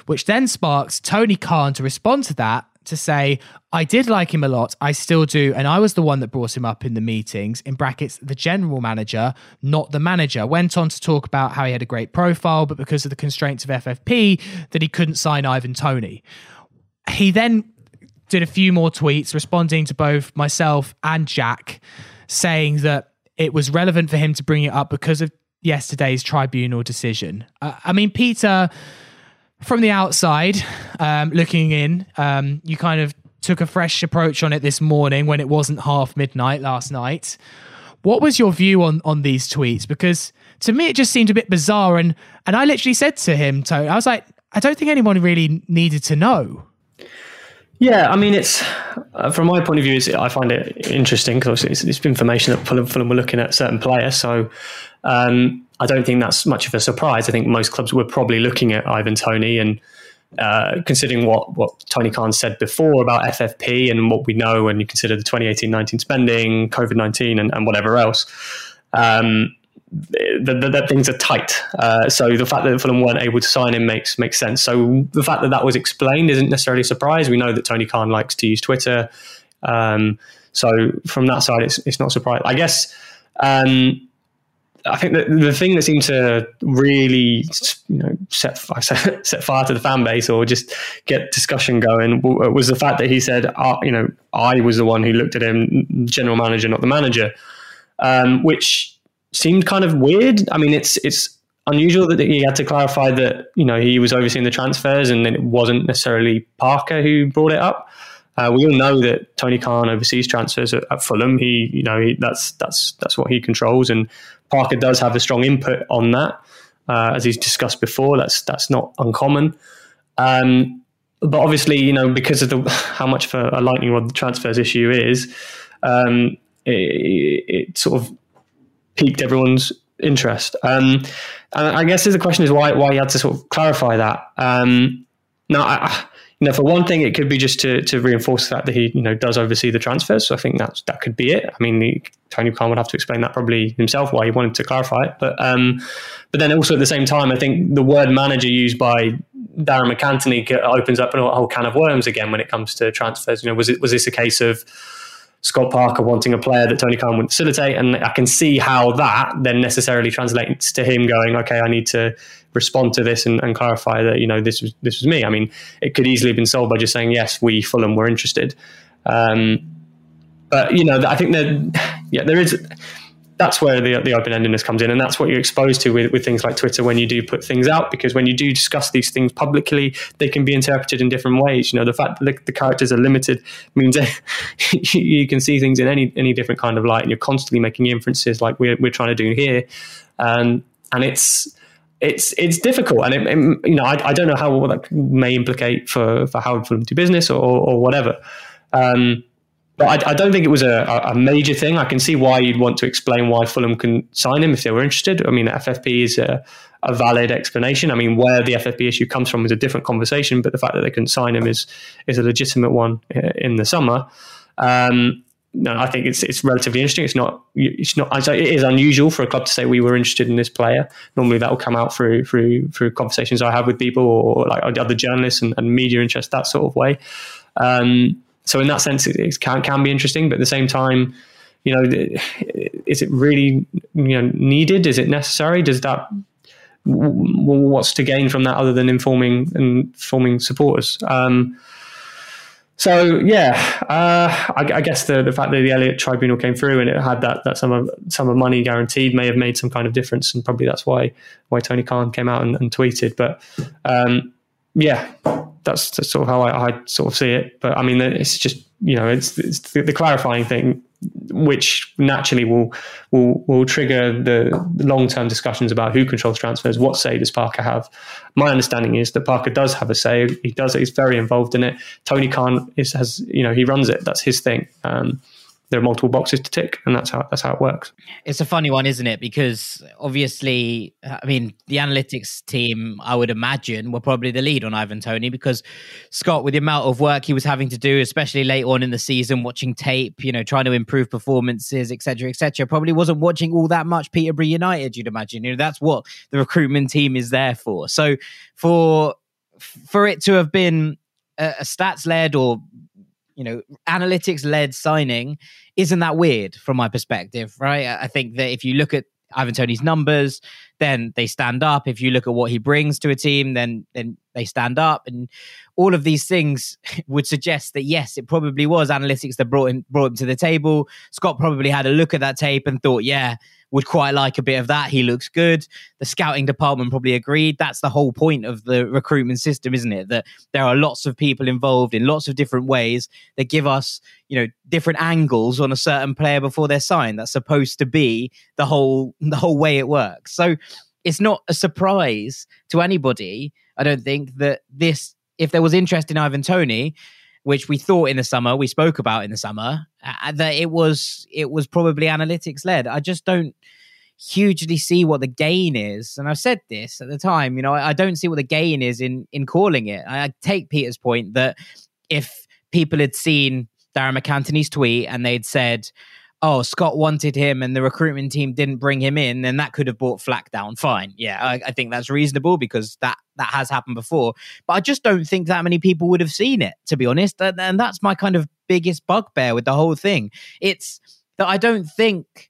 Which then sparked Tony Khan to respond to that to say, I did like him a lot. I still do. And I was the one that brought him up in the meetings, in brackets, the general manager, not the manager. Went on to talk about how he had a great profile, but because of the constraints of FFP, that he couldn't sign Ivan Toney. He then did a few more tweets responding to both myself and Jack, saying that it was relevant for him to bring it up because of yesterday's tribunal decision. Uh, I mean, Peter from the outside, um, looking in, um, you kind of took a fresh approach on it this morning when it wasn't half midnight last night. What was your view on on these tweets? Because to me, it just seemed a bit bizarre, and and I literally said to him, Tony, I was like, I don't think anyone really needed to know. Yeah, I mean, it's uh, from my point of view, I find it interesting because it's, it's information that Fulham, Fulham were looking at certain players. So um, I don't think that's much of a surprise. I think most clubs were probably looking at Ivan Toney and uh, considering what, what Tony Khan said before about FFP and what we know when you consider the 2018-19 spending, COVID-19 and, and whatever else, um, that, that, things are tight. Uh, so the fact that Fulham weren't able to sign him makes makes sense. So the fact that that was explained isn't necessarily a surprise. We know that Tony Khan likes to use Twitter. Um, so from that side, it's, it's not surprising. I guess um, I think that the thing that seemed to really, you know, set set fire to the fan base or just get discussion going was the fact that he said, uh, you know, I was the one who looked at him, general manager, not the manager, um, which seemed kind of weird. I mean, it's it's unusual that he had to clarify that you know he was overseeing the transfers and then it wasn't necessarily Parker who brought it up. Uh, we all know that Tony Khan oversees transfers at, at Fulham. He, you know, he, that's that's that's what he controls, and Parker does have a strong input on that, uh, as he's discussed before. That's that's not uncommon. Um, but obviously, you know, because of the how much of a, a lightning rod the transfers issue is, um, it, it, sort of piqued everyone's interest. Um, and I guess the question is why why you had to sort of clarify that. Um, now, I, you know, for one thing, it could be just to, to reinforce the fact that he, you know, does oversee the transfers. So I think that's that could be it. I mean, the, Tony Khan would have to explain that probably himself why he wanted to clarify it. But um, but then also at the same time, I think the word manager used by Darren MacAnthony opens up a whole can of worms again when it comes to transfers. You know, was it was this a case of Scott Parker wanting a player that Tony Khan would facilitate. And I can see how that then necessarily translates to him going, okay, I need to respond to this and, and, clarify that, you know, this was, this was me. I mean, it could easily have been solved by just saying, yes, we Fulham were interested. Um, but, you know, I think that, yeah, there is, that's where the, the open endedness comes in. And that's what you're exposed to with, with things like Twitter when you do put things out, because when you do discuss these things publicly, they can be interpreted in different ways. You know, the fact that the, the characters are limited means you can see things in any, any different kind of light and you're constantly making inferences like we're, we're trying to do here. Um, and it's, it's it's difficult, and it, it, you know I, I don't know how that may implicate for for how Fulham do business or or whatever. Um, but I, I, don't think it was a, a, major thing. I can see why you'd want to explain why Fulham can sign him if they were interested. I mean, FFP is a, a valid explanation. I mean, where the FFP issue comes from is a different conversation, but the fact that they couldn't sign him is is a legitimate one uh, in the summer. Um, no, I think it's it's relatively interesting. It's not it's not it is unusual for a club to say we were interested in this player. Normally, that will come out through through through conversations I have with people or like other journalists and, and media interest that sort of way. Um, so in that sense, it, it, can can be interesting, but at the same time, you know, is it really you know needed? Is it necessary? Does that what's to gain from that other than informing and informing supporters? Um, so yeah, uh, I, I, guess the, the fact that the Elliott Tribunal came through and it had that that sum of sum of money guaranteed may have made some kind of difference, and probably that's why why Tony Khan came out and, and tweeted. But um, yeah, that's, that's, sort of how I, I, sort of see it. But I mean, it's just you know, it's, it's the, the clarifying thing which naturally will will will trigger the long term discussions about who controls transfers. What say does Parker have? My understanding is that Parker does have a say. He does. He's very involved in it. Tony Khan is has you know he runs it. That's his thing. Um, there are multiple boxes to tick, and that's how that's how it works. It's a funny one, isn't it? Because obviously, I mean, the analytics team, I would imagine, were probably the lead on Ivan Toney because Scott, with the amount of work he was having to do, especially late on in the season, watching tape, you know, trying to improve performances, etc., etc., probably wasn't watching all that much Peterborough United. You'd imagine, you know, that's what the recruitment team is there for. So for for it to have been a, a stats led or you know analytics led signing isn't that weird from my perspective right? I think that if you look at ivan Toney's numbers then they stand up. If you look at what he brings to a team then then they stand up. And all of these things would suggest that yes it probably was analytics that brought him brought him to the table. Scott probably had a look at that tape and thought yeah would quite like a bit of that. He looks good. The scouting department probably agreed. That's the whole point of the recruitment system, isn't it? That there are lots of people involved in lots of different ways that give us, you know, different angles on a certain player before they're signed. That's supposed to be the whole the whole way it works. So it's not a surprise to anybody, I don't think, that this if there was interest in Ivan Toney, which we thought in the summer, we spoke about in the summer, uh, that it was it was probably analytics led. I just don't hugely see what the gain is. And I've said this at the time, you know, I, I don't see what the gain is in in calling it. I, I take Peter's point that if people had seen Darragh MacAnthony's tweet and they'd said, oh, Scott wanted him and the recruitment team didn't bring him in, then that could have brought flack down. Fine. Yeah, I, I, think that's reasonable because that that has happened before. But I just don't think that many people would have seen it, to be honest. And, and that's my kind of biggest bugbear with the whole thing. It's that I don't think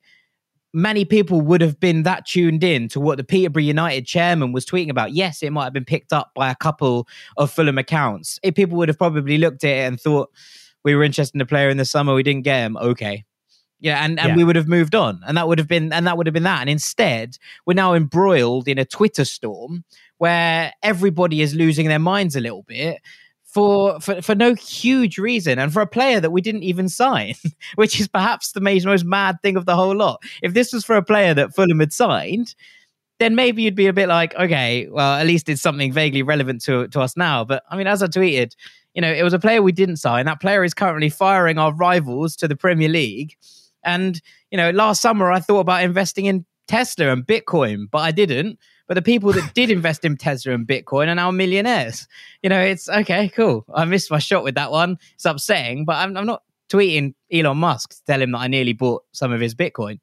many people would have been that tuned in to what the Peterborough United chairman was tweeting about. Yes, it might have been picked up by a couple of Fulham accounts. People would have probably looked at it and thought, we were interested in the player in the summer, we didn't get him. Okay, yeah, and, and yeah. we would have moved on, and that would have been and that would have been that. And instead, we're now embroiled in a Twitter storm where everybody is losing their minds a little bit for for, for no huge reason, and for a player that we didn't even sign, which is perhaps the most, most mad thing of the whole lot. If this was for a player that Fulham had signed, then maybe you'd be a bit like, okay, well, at least it's something vaguely relevant to to us now. But I mean, as I tweeted, you know, it was a player we didn't sign. That player is currently firing our rivals to the Premier League and, you know, last summer I thought about investing in Tesla and Bitcoin, but I didn't. But the people that did invest in Tesla and Bitcoin are now millionaires. You know, it's okay, cool. I missed my shot with that one. It's upsetting, but I'm, I'm not tweeting Elon Musk to tell him that I nearly bought some of his Bitcoin.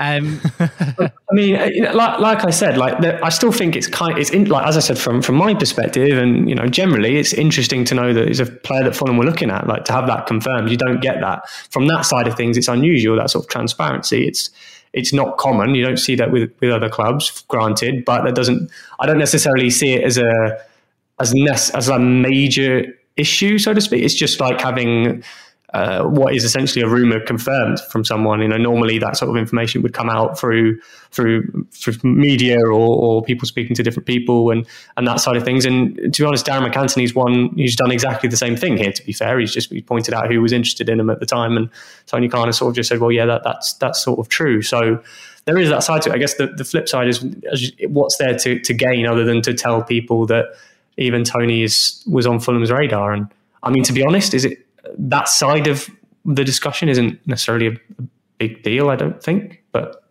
Um, I mean, uh, like, like, I said, like I still think it's kind. It's in, like as I said from from my perspective, and you know, generally, it's interesting to know that it's a player that Fulham were looking at. Like to have that confirmed, you don't get that from that side of things. It's unusual that sort of transparency. It's it's not common. You don't see that with with other clubs, granted, but that doesn't. I don't necessarily see it as a as ness as a major issue, so to speak. It's just like having uh, what is essentially a rumor confirmed from someone. You know, normally that sort of information would come out through through, through media or, or people speaking to different people and and that side of things. And to be honest, Darren Darragh MacAnthony's one who's done exactly the same thing here. To be fair, he's just he pointed out who was interested in him at the time, and Tony Khan has sort of just said, well, yeah, that, that's that's sort of true. So there is that side to it. I guess the, the flip side is what's there to, to gain other than to tell people that Ivan Toney is was on Fulham's radar. And I mean, to be honest, is it that side of the discussion isn't necessarily a, big deal, I don't think. But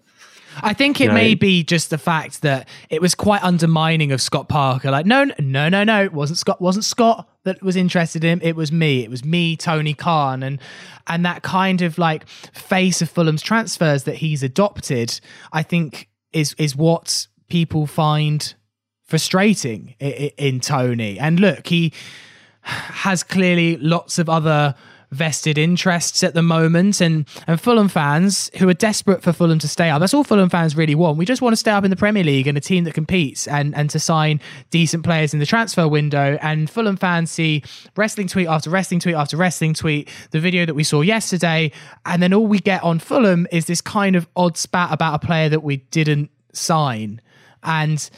I think it may be just the fact that it was quite undermining of Scott Parker. Like, no, no, no, no, it wasn't Scott. Wasn't Scott that was interested in him. It was me. It was me, Tony Khan, and and that kind of like face of Fulham's transfers that he's adopted. I think is is what people find frustrating in, in Tony. And look, he has clearly lots of other vested interests at the moment and and Fulham fans who are desperate for Fulham to stay up. That's all Fulham fans really want. We just want to stay up in the Premier League and a team that competes and and to sign decent players in the transfer window. And Fulham fans see wrestling tweet after wrestling tweet after wrestling tweet, the video that we saw yesterday, and then all we get on Fulham is this kind of odd spat about a player that we didn't sign. And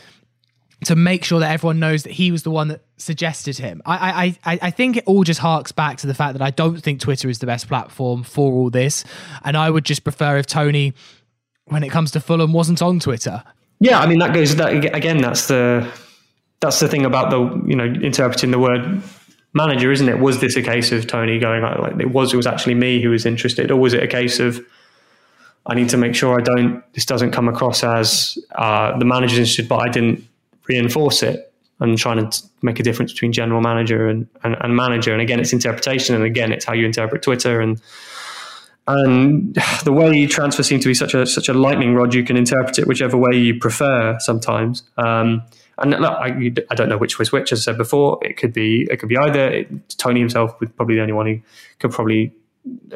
to make sure that everyone knows that he was the one that suggested him. I, I, I, think it all just harks back to the fact that I don't think Twitter is the best platform for all this, and I would just prefer if Tony, when it comes to Fulham, wasn't on Twitter. Yeah, I mean that goes that again. That's the that's the thing about the you know interpreting the word manager, isn't it? Was this a case of Tony going like it was? It was actually me who was interested, or was it a case of I need to make sure I don't this doesn't come across as uh, the manager's interested, but I didn't reinforce it and trying to make a difference between general manager and, and, and, manager. And again, it's interpretation, and again, it's how you interpret Twitter and and the way transfer seems to be such a such a lightning rod. You can interpret it whichever way you prefer. Sometimes, um, and look, I, I, don't know which was which. As I said before, it could be it could be either. It, Tony himself would probably the only one who could probably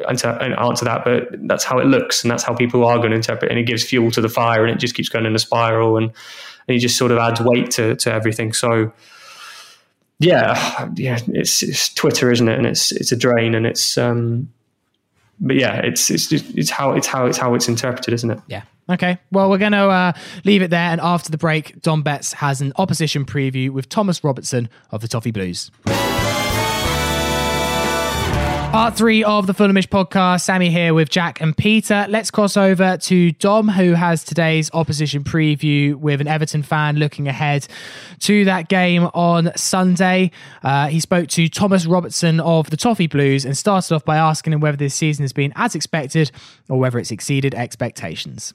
answer, answer that, but that's how it looks, and that's how people are going to interpret. It. And it gives fuel to the fire, and it just keeps going in a spiral and and he just sort of adds weight to, to everything. So yeah, yeah, it's, it's Twitter, isn't it? And it's it's a drain, and it's um, but yeah, it's it's it's how it's how it's how it's interpreted, isn't it? Yeah. Okay. Well, we're going to uh, leave it there, and after the break, Dom Betts has an opposition preview with Thomas Robertson of the Toffee Blues. Part three of the Fulhamish podcast. Sammy here with Jack and Peter. Let's cross over to Dom, who has today's opposition preview with an Everton fan looking ahead to that game on Sunday. Uh, he spoke to Thomas Robertson of the Toffee Blues and started off by asking him whether this season has been as expected or whether it's exceeded expectations.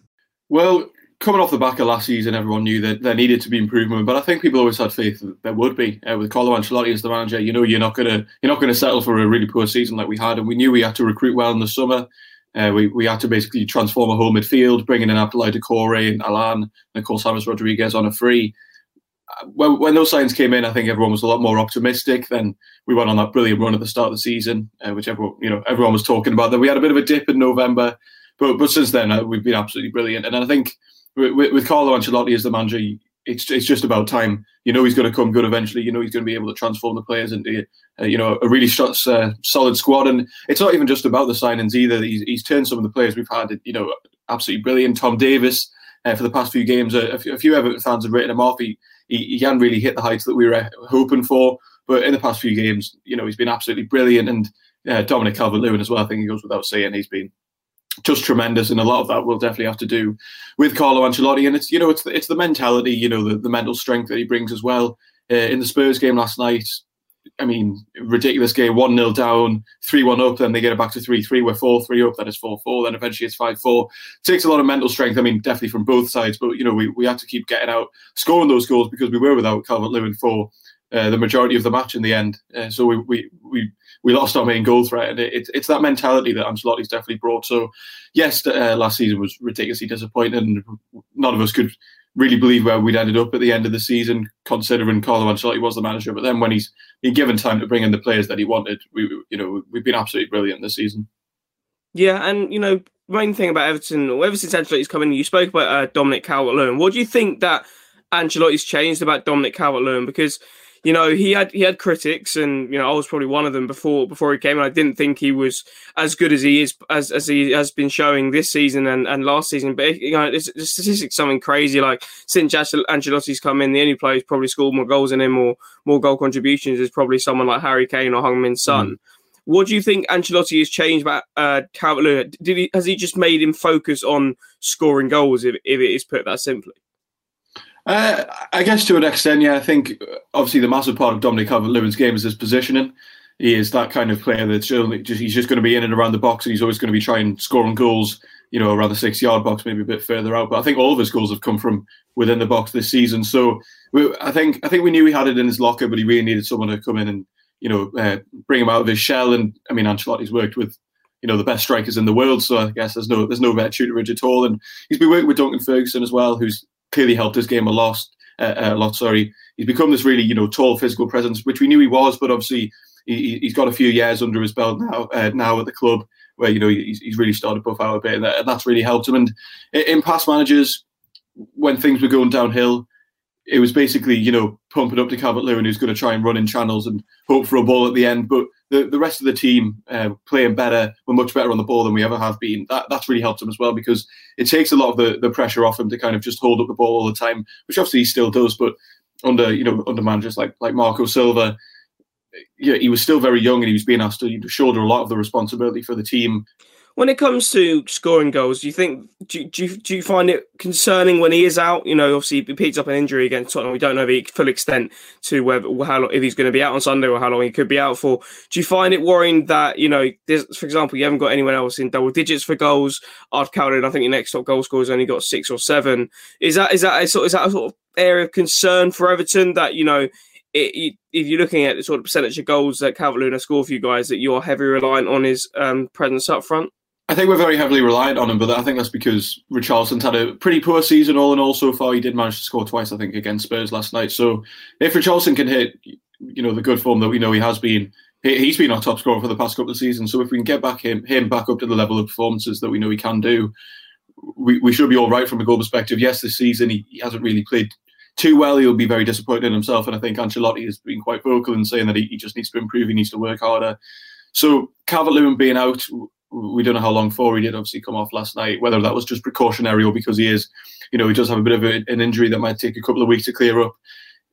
Well, coming off the back of last season, everyone knew that there needed to be improvement, but I think people always had faith that there would be. Uh, with Carlo Ancelotti as the manager, you know you're not gonna you're not gonna settle for a really poor season like we had, and we knew we had to recruit well in the summer. Uh, we, we had to basically transform a whole midfield, bringing in Abdoulaye Doucouré and Allan, and of course James Rodriguez on a free. Uh, when, when those signs came in, I think everyone was a lot more optimistic. Then we went on that brilliant run at the start of the season, uh, which everyone you know everyone was talking about. That we had a bit of a dip in November, but but since then uh, we've been absolutely brilliant. And I think with, with Carlo Ancelotti as the manager, it's it's just about time. You know he's going to come good eventually. You know he's going to be able to transform the players into uh, you know a really uh, solid squad. And it's not even just about the signings either. He's, he's turned some of the players we've had, you know, absolutely brilliant. Tom Davies uh, for the past few games, a, a, few, Everton fans have written him off. He, he he hadn't really hit the heights that we were hoping for, but in the past few games, you know, he's been absolutely brilliant. And uh, Dominic Calvert-Lewin as well. I think he goes without saying he's been just tremendous, and a lot of that will definitely have to do with Carlo Ancelotti. And it's you know it's the, it's the mentality, you know, the, the mental strength that he brings as well. Uh, in the Spurs game last night, I mean, ridiculous game, one 0 down, three one up, then they get it back to three three. We're four three up, then it's four four, then eventually it's five four. Takes a lot of mental strength. I mean, definitely from both sides, but you know, we we had to keep getting out, scoring those goals because we were without Calvert Lewin for uh, the majority of the match in the end. Uh, so we, we we we lost our main goal threat, and it, it, it's that mentality that Ancelotti's definitely brought. So yes, uh, last season was ridiculously disappointing, and none of us could really believe where we'd ended up at the end of the season, considering Carlo Ancelotti was the manager. But then when he's been given time to bring in the players that he wanted, we you know we've been absolutely brilliant this season. Yeah, and you know main thing about Everton, ever since Ancelotti's come in, you spoke about uh, Dominic Calvert-Lewin. What do you think that Ancelotti's changed about Dominic Calvert-Lewin? Because you know, he had he had critics, and you know, I was probably one of them before before he came, and I didn't think he was as good as he is as as he has been showing this season and, and last season. But you know, the statistics something crazy. Like since Ancelotti's come in, the only player who's probably scored more goals than him or more goal contributions is probably someone like Harry Kane or Heung-min Son. Mm. What do you think Ancelotti has changed about uh, Calvert Did he has he just made him focus on scoring goals? If, if it is put that simply. Uh, I guess to an extent, yeah. I think obviously the massive part of Dominic Calvert-Lewin's game is his positioning. He is that kind of player that's just, he's just going to be in and around the box, and he's always going to be trying scoring goals, you know, around the six-yard box, maybe a bit further out. But I think all of his goals have come from within the box this season. So we, I think I think we knew he had it in his locker, but he really needed someone to come in and you know uh, bring him out of his shell. And I mean, Ancelotti's worked with you know the best strikers in the world, so I guess there's no there's no better tutorage at all. And he's been working with Duncan Ferguson as well, who's clearly helped his game a lot. Uh, a lot, sorry. He's become this really, you know, tall physical presence, which we knew he was, but obviously he, has got a few years under his belt now. Uh, now at the club, where you know he's, he's really started to buff out a bit, and, that, and that's really helped him. And in past managers, when things were going downhill, it was basically you know pumping up to Calvert Lewin, who's going to try and run in channels and hope for a ball at the end. But the, the rest of the team uh, playing better, we're much better on the ball than we ever have been. That that's really helped him as well because it takes a lot of the, the pressure off him to kind of just hold up the ball all the time, which obviously he still does. But under you know under managers like like Marco Silva, yeah, he was still very young and he was being asked to shoulder a lot of the responsibility for the team. When it comes to scoring goals, do you think do, do, you, do you find it concerning when he is out? You know, obviously he picked up an injury against Tottenham. We don't know the full extent to whether how long, if he's going to be out on Sunday or how long he could be out for. Do you find it worrying that you know, for example, you haven't got anyone else in double digits for goals? I've counted. I think your next top goal scorer has only got six or seven. Is that is that a sort is that a sort of area of concern for Everton that you know it, if you're looking at the sort of percentage of goals that Calvert Lewin score for you guys, that you're heavily reliant on his um, presence up front? I think we're very heavily reliant on him, but I think that's because Richarlison's had a pretty poor season all in all so far. He did manage to score twice, I think, against Spurs last night. So if Richarlison can hit, you know, the good form that we know he has been, he's been our top scorer for the past couple of seasons. So if we can get back him him back up to the level of performances that we know he can do, we, we should be all right from a goal perspective. Yes, this season he, he hasn't really played too well, he'll be very disappointed in himself. And I think Ancelotti has been quite vocal in saying that he, he just needs to improve, he needs to work harder. So Calvert Lewin being out, we don't know how long for. He did obviously come off last night. Whether that was just precautionary or because he is, you know, he does have a bit of a, an injury that might take a couple of weeks to clear up.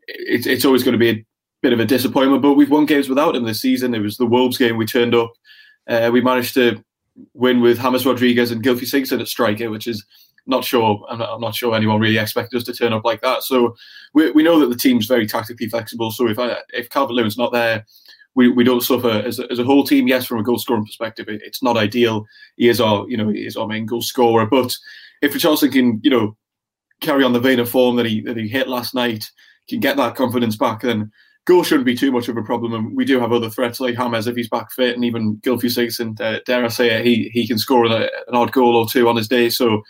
It's it's always going to be a bit of a disappointment. But we've won games without him this season. It was the Wolves game. We turned up. Uh, we managed to win with James Rodriguez and Gylfi Sigurdsson at striker, which is not sure. I'm not, I'm not, sure anyone really expected us to turn up like that. So we, we know that the team's very tactically flexible. So if I, if Calvert Lewin's not there, we, we don't suffer as a, as a whole team. Yes, from a goal scoring perspective, it, it's not ideal. He is our you know he is our main goal scorer. But if Richarlison can you know carry on the vein of form that he that he hit last night, can get that confidence back, then goal shouldn't be too much of a problem. And we do have other threats like James if he's back fit, and even Gylfi Sigurdsson, uh, dare I say it, he he can score an, an odd goal or two on his day. So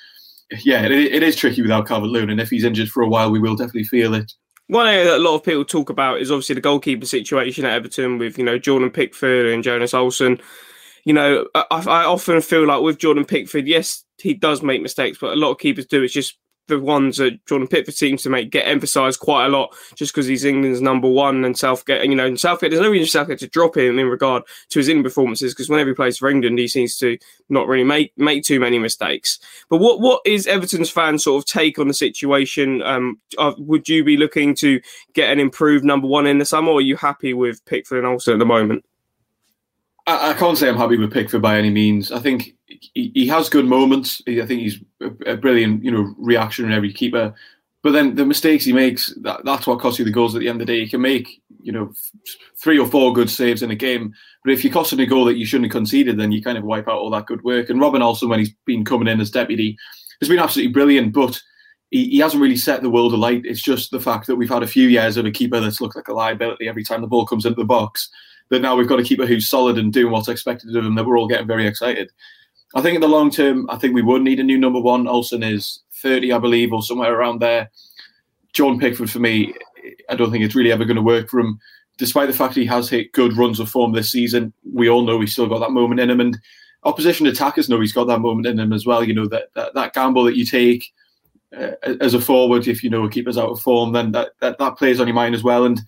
yeah, it, it is tricky without Calvert Lewin, and if he's injured for a while, we will definitely feel it one area that a lot of people talk about is obviously the goalkeeper situation at Everton with you know Jordan Pickford and Jonas Olsson. You know, I, I often feel like with Jordan Pickford, yes, he does make mistakes, but a lot of keepers do. It's just the ones that Jordan Pickford seems to make get emphasised quite a lot just because he's England's number one and Southgate, you know, and Southgate, there's no reason Southgate to drop him in regard to his England performances because whenever he plays for England, he seems to not really make make too many mistakes. But what what is Everton's fans sort of take on the situation? Um, would you be looking to get an improved number one in the summer, or are you happy with Pickford and Olsson at the moment? I, I can't say I'm happy with Pickford by any means. I think he, he has good moments. I think he's a, brilliant, you know, reaction in every keeper. But then the mistakes he makes, that, that's what costs you the goals at the end of the day. You can make, you know, three or four good saves in a game, but if you're costing a goal that you shouldn't have conceded, then you kind of wipe out all that good work. And Robin Olsen, when he's been coming in as deputy, has been absolutely brilliant, but he, he hasn't really set the world alight. It's just the fact that we've had a few years of a keeper that's looked like a liability every time the ball comes into the box. That now we've got a keeper who's solid and doing what's expected of him. That we're all getting very excited. I think in the long term, I think we would need a new number one. Olsen is 30, I believe, or somewhere around there. John Pickford, for me, I don't think it's really ever going to work for him. Despite the fact he has hit good runs of form this season, we all know he's still got that moment in him. And opposition attackers know he's got that moment in him as well. You know, that, that, that gamble that you take uh, as a forward, if you know a keeper's out of form, then that, that, that plays on your mind as well. And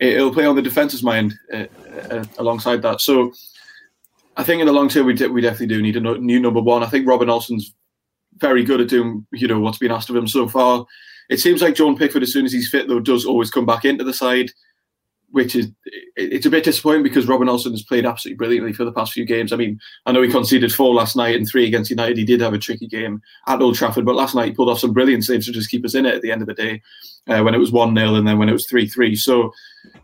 it'll play on the defence's mind uh, uh, alongside that. So I think in the long term, we, de- we definitely do need a no- new number one. I think Robin Olsen's very good at doing, you know, what's been asked of him so far. It seems like John Pickford, as soon as he's fit, though, does always come back into the side, which is it's a bit disappointing because Robin Olsen has played absolutely brilliantly for the past few games. I mean, I know he conceded four last night and three against United. He did have a tricky game at Old Trafford, but last night he pulled off some brilliant saves to just keep us in it at the end of the day uh, when it was 1 0 and then when it was 3 3. So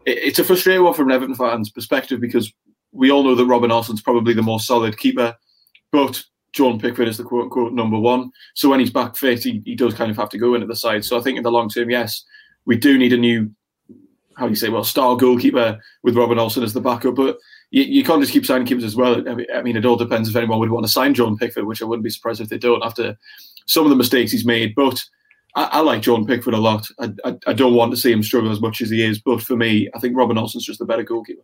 it, it's a frustrating one from an Everton fans' perspective because we all know that Robin Olsen's probably the more solid keeper, but John Pickford is the quote unquote number one. So when he's back fit, he, he does kind of have to go in at the side. So I think in the long term, yes, we do need a new, how do you say, well, star goalkeeper with Robin Olsen as the backup. But you, you can't just keep signing keepers as well. I mean, it all depends if anyone would want to sign John Pickford, which I wouldn't be surprised if they don't after some of the mistakes he's made. But I, I like John Pickford a lot. I, I, I don't want to see him struggle as much as he is. But for me, I think Robin Olsen's just the better goalkeeper.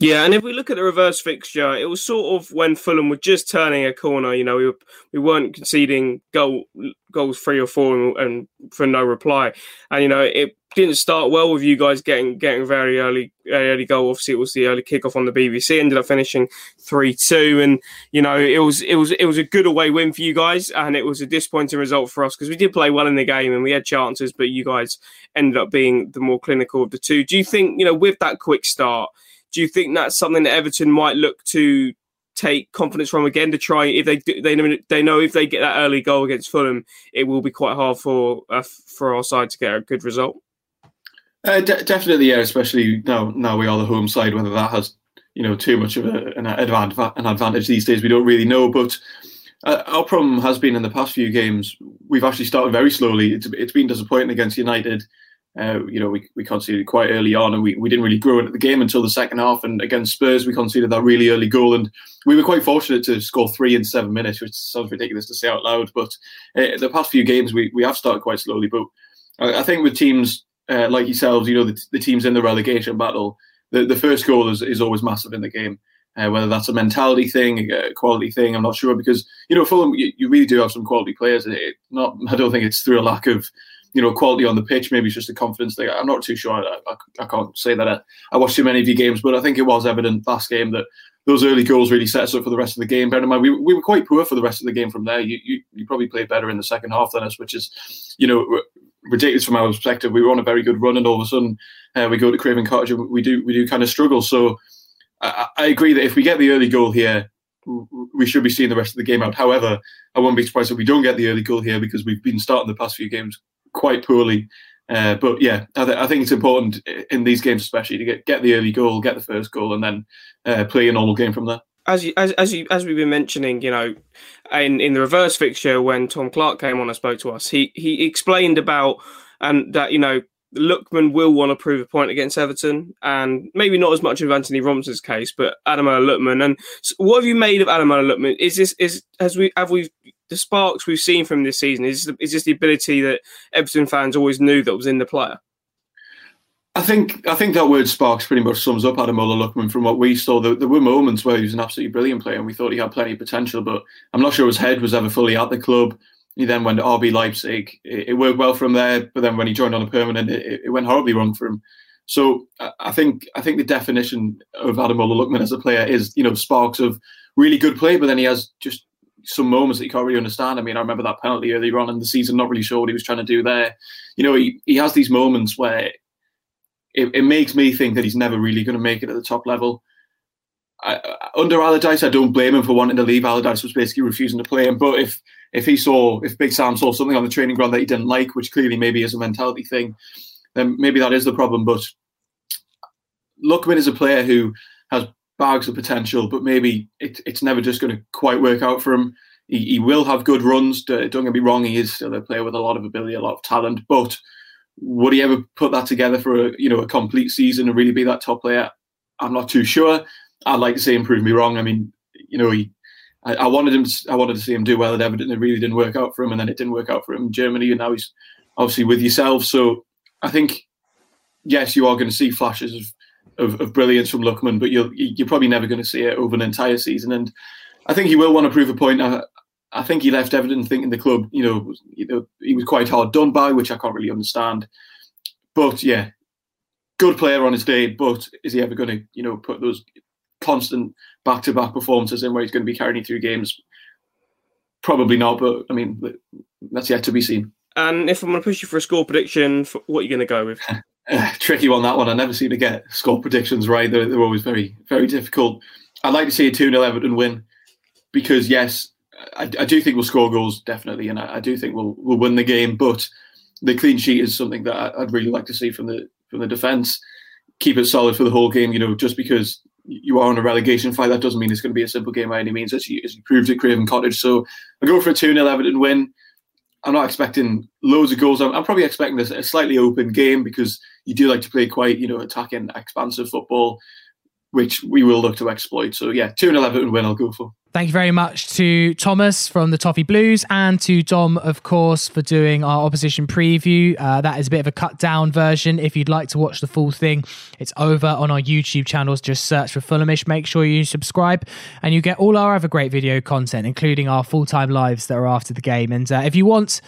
Yeah, and if we look at the reverse fixture, it was sort of when Fulham were just turning a corner. You know, we, were, we weren't conceding goal goals three or four and, and, for no reply. And you know, it didn't start well with you guys getting getting very early early goal. Obviously, it was the early kickoff on the BBC. Ended up finishing three two, and you know, it was it was it was a good away win for you guys, and it was a disappointing result for us because we did play well in the game and we had chances, but you guys ended up being the more clinical of the two. Do you think you know with that quick start? Do you think that's something that Everton might look to take confidence from again to try if they do, they know they know if they get that early goal against Fulham, it will be quite hard for uh, for our side to get a good result. Uh, de- definitely, yeah. Especially now, now we are the home side. Whether that has you know too much of a, an, advantage, an advantage these days, we don't really know. But uh, our problem has been in the past few games, we've actually started very slowly. It's, it's been disappointing against United. Uh, you know, we, we conceded quite early on and we, we didn't really grow into the game until the second half. And against Spurs, we conceded that really early goal. And we were quite fortunate to score three in seven minutes, which sounds ridiculous to say out loud. But uh, the past few games, we, we have started quite slowly. But I, think with teams uh, like yourselves, you know, the, the, teams in the relegation battle, the, the first goal is, is always massive in the game. Uh, whether that's a mentality thing, a quality thing, I'm not sure because you know Fulham, you, you really do have some quality players. It, not, I don't think it's through a lack of you know, quality on the pitch. Maybe it's just a confidence thing. I'm not too sure. I, I, I can't say that I, I, watched too many of your games, but I think it was evident last game that those early goals really set us up for the rest of the game. Bear in mind, we, we were quite poor for the rest of the game from there. You, you, you probably played better in the second half than us, which is, you know, ridiculous from our perspective. We were on a very good run, and all of a sudden uh, we go to Craven Cottage and we do we do kind of struggle. So I, I agree that if we get the early goal here, we should be seeing the rest of the game out. However, I won't be surprised if we don't get the early goal here because we've been starting the past few games quite poorly. Uh, but yeah, I, th- I, think it's important in these games, especially to get, get the early goal, get the first goal, and then uh, play a normal game from there. As you, as as you as we've been mentioning, you know, in in the reverse fixture when Tom Clark came on and spoke to us, he he explained about and that you know Lookman will want to prove a point against Everton, and maybe not as much of Antonee Robinson's case, but Ademola Lookman. And what have you made of Ademola Lookman? Is this is has we have we the sparks we've seen from this season is is just the ability that Everton fans always knew that was in the player. I think I think that word sparks pretty much sums up Ademola Lookman from what we saw. There, there, were moments where he was an absolutely brilliant player and we thought he had plenty of potential, but I'm not sure his head was ever fully at the club. He then went to RB Leipzig. It, it worked well from there, but then when he joined on a permanent, it, it went horribly wrong for him. So I think I think the definition of Ademola Lookman as a player is you know sparks of really good play, but then he has just some moments that you can't really understand. I mean, I remember that penalty earlier on in the season, not really sure what he was trying to do there. You know, he, he has these moments where it, it makes me think that he's never really going to make it at the top level. I, under Allardyce, I don't blame him for wanting to leave. Allardyce was basically refusing to play him. But if if he saw, if Big Sam saw something on the training ground that he didn't like, which clearly maybe is a mentality thing, then maybe that is the problem. But Lookman is a player who has bags of potential, but maybe it, it's never just going to quite work out for him. He, he, will have good runs. Don't get me wrong; he is still a player with a lot of ability, a lot of talent. But would he ever put that together for a you know a complete season and really be that top player? I'm not too sure. I'd like to see him prove me wrong. I mean, you know, he. I, I wanted him. I wanted to see him do well at Everton. It really didn't work out for him, and then it didn't work out for him in Germany, and now he's obviously with yourself. So I think yes, you are going to see flashes of of, of brilliance from Lookman, but you're you're probably never going to see it over an entire season. And I think he will want to prove a point. I, I think he left Everton thinking the club, you know, you know, he was quite hard done by, which I can't really understand. But yeah, good player on his day, but is he ever going to, you know, put those constant back-to-back performances in where he's going to be carrying through games? Probably not, but I mean, that's yet to be seen. And if I'm going to push you for a score prediction, what are you going to go with? tricky one that one. I never seem to get score predictions right. They're, they're always very very difficult. I'd like to see a two 0 Everton win because yes, I, I, do think we'll score goals definitely, and I, I, do think we'll we'll win the game. But the clean sheet is something that I, would really like to see from the from the defence. Keep it solid for the whole game. You know, just because you are on a relegation fight, that doesn't mean it's going to be a simple game by any means, as you, as you proved at Craven Cottage. So I go for a 2 0 Everton win. I'm not expecting loads of goals. I'm, I'm probably expecting a, a, slightly open game because you do like to play quite, you know, attacking, expansive football, which we will look to exploit. So yeah, 2 0 Everton win I'll go for. Thank you very much to Thomas from the Toffee Blues and to Dom, of course, for doing our opposition preview. Uh, that is a bit of a cut down version. If you'd like to watch the full thing, it's over on our YouTube channels. Just search for Fulhamish. Make sure you subscribe and you get all our other great video content, including our full time lives that are after the game. And uh, if you want,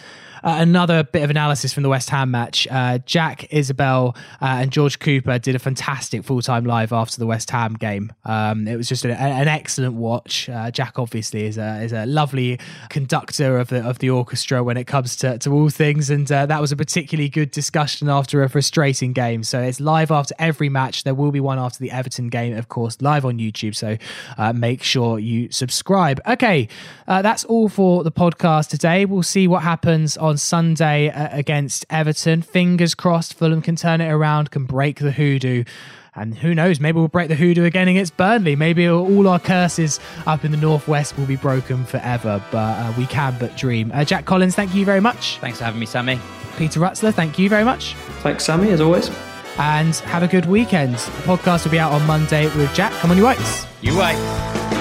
uh, another bit of analysis from the West Ham match. Uh, Jack Isabel uh, and George Cooper did a fantastic full time live after the West Ham game. Um, it was just a, an excellent watch. Uh, Jack obviously is a is a lovely conductor of the of the orchestra when it comes to, to all things, and uh, that was a particularly good discussion after a frustrating game. So it's live after every match. There will be one after the Everton game, of course, live on YouTube. So uh, make sure you subscribe. Okay, that's all for the podcast today. We'll see what happens on on Sunday uh, against Everton. Fingers crossed, Fulham can turn it around, can break the hoodoo. And who knows, maybe we'll break the hoodoo again against Burnley. Maybe all our curses up in the northwest will be broken forever, but uh, we can but dream. Uh, Jack Collins, thank you very much. Thanks for having me, Sammy. Peter Rutzler, thank you very much. Thanks, Sammy, as always. And have a good weekend. The podcast will be out on Monday with Jack. Come on, you whites. You white.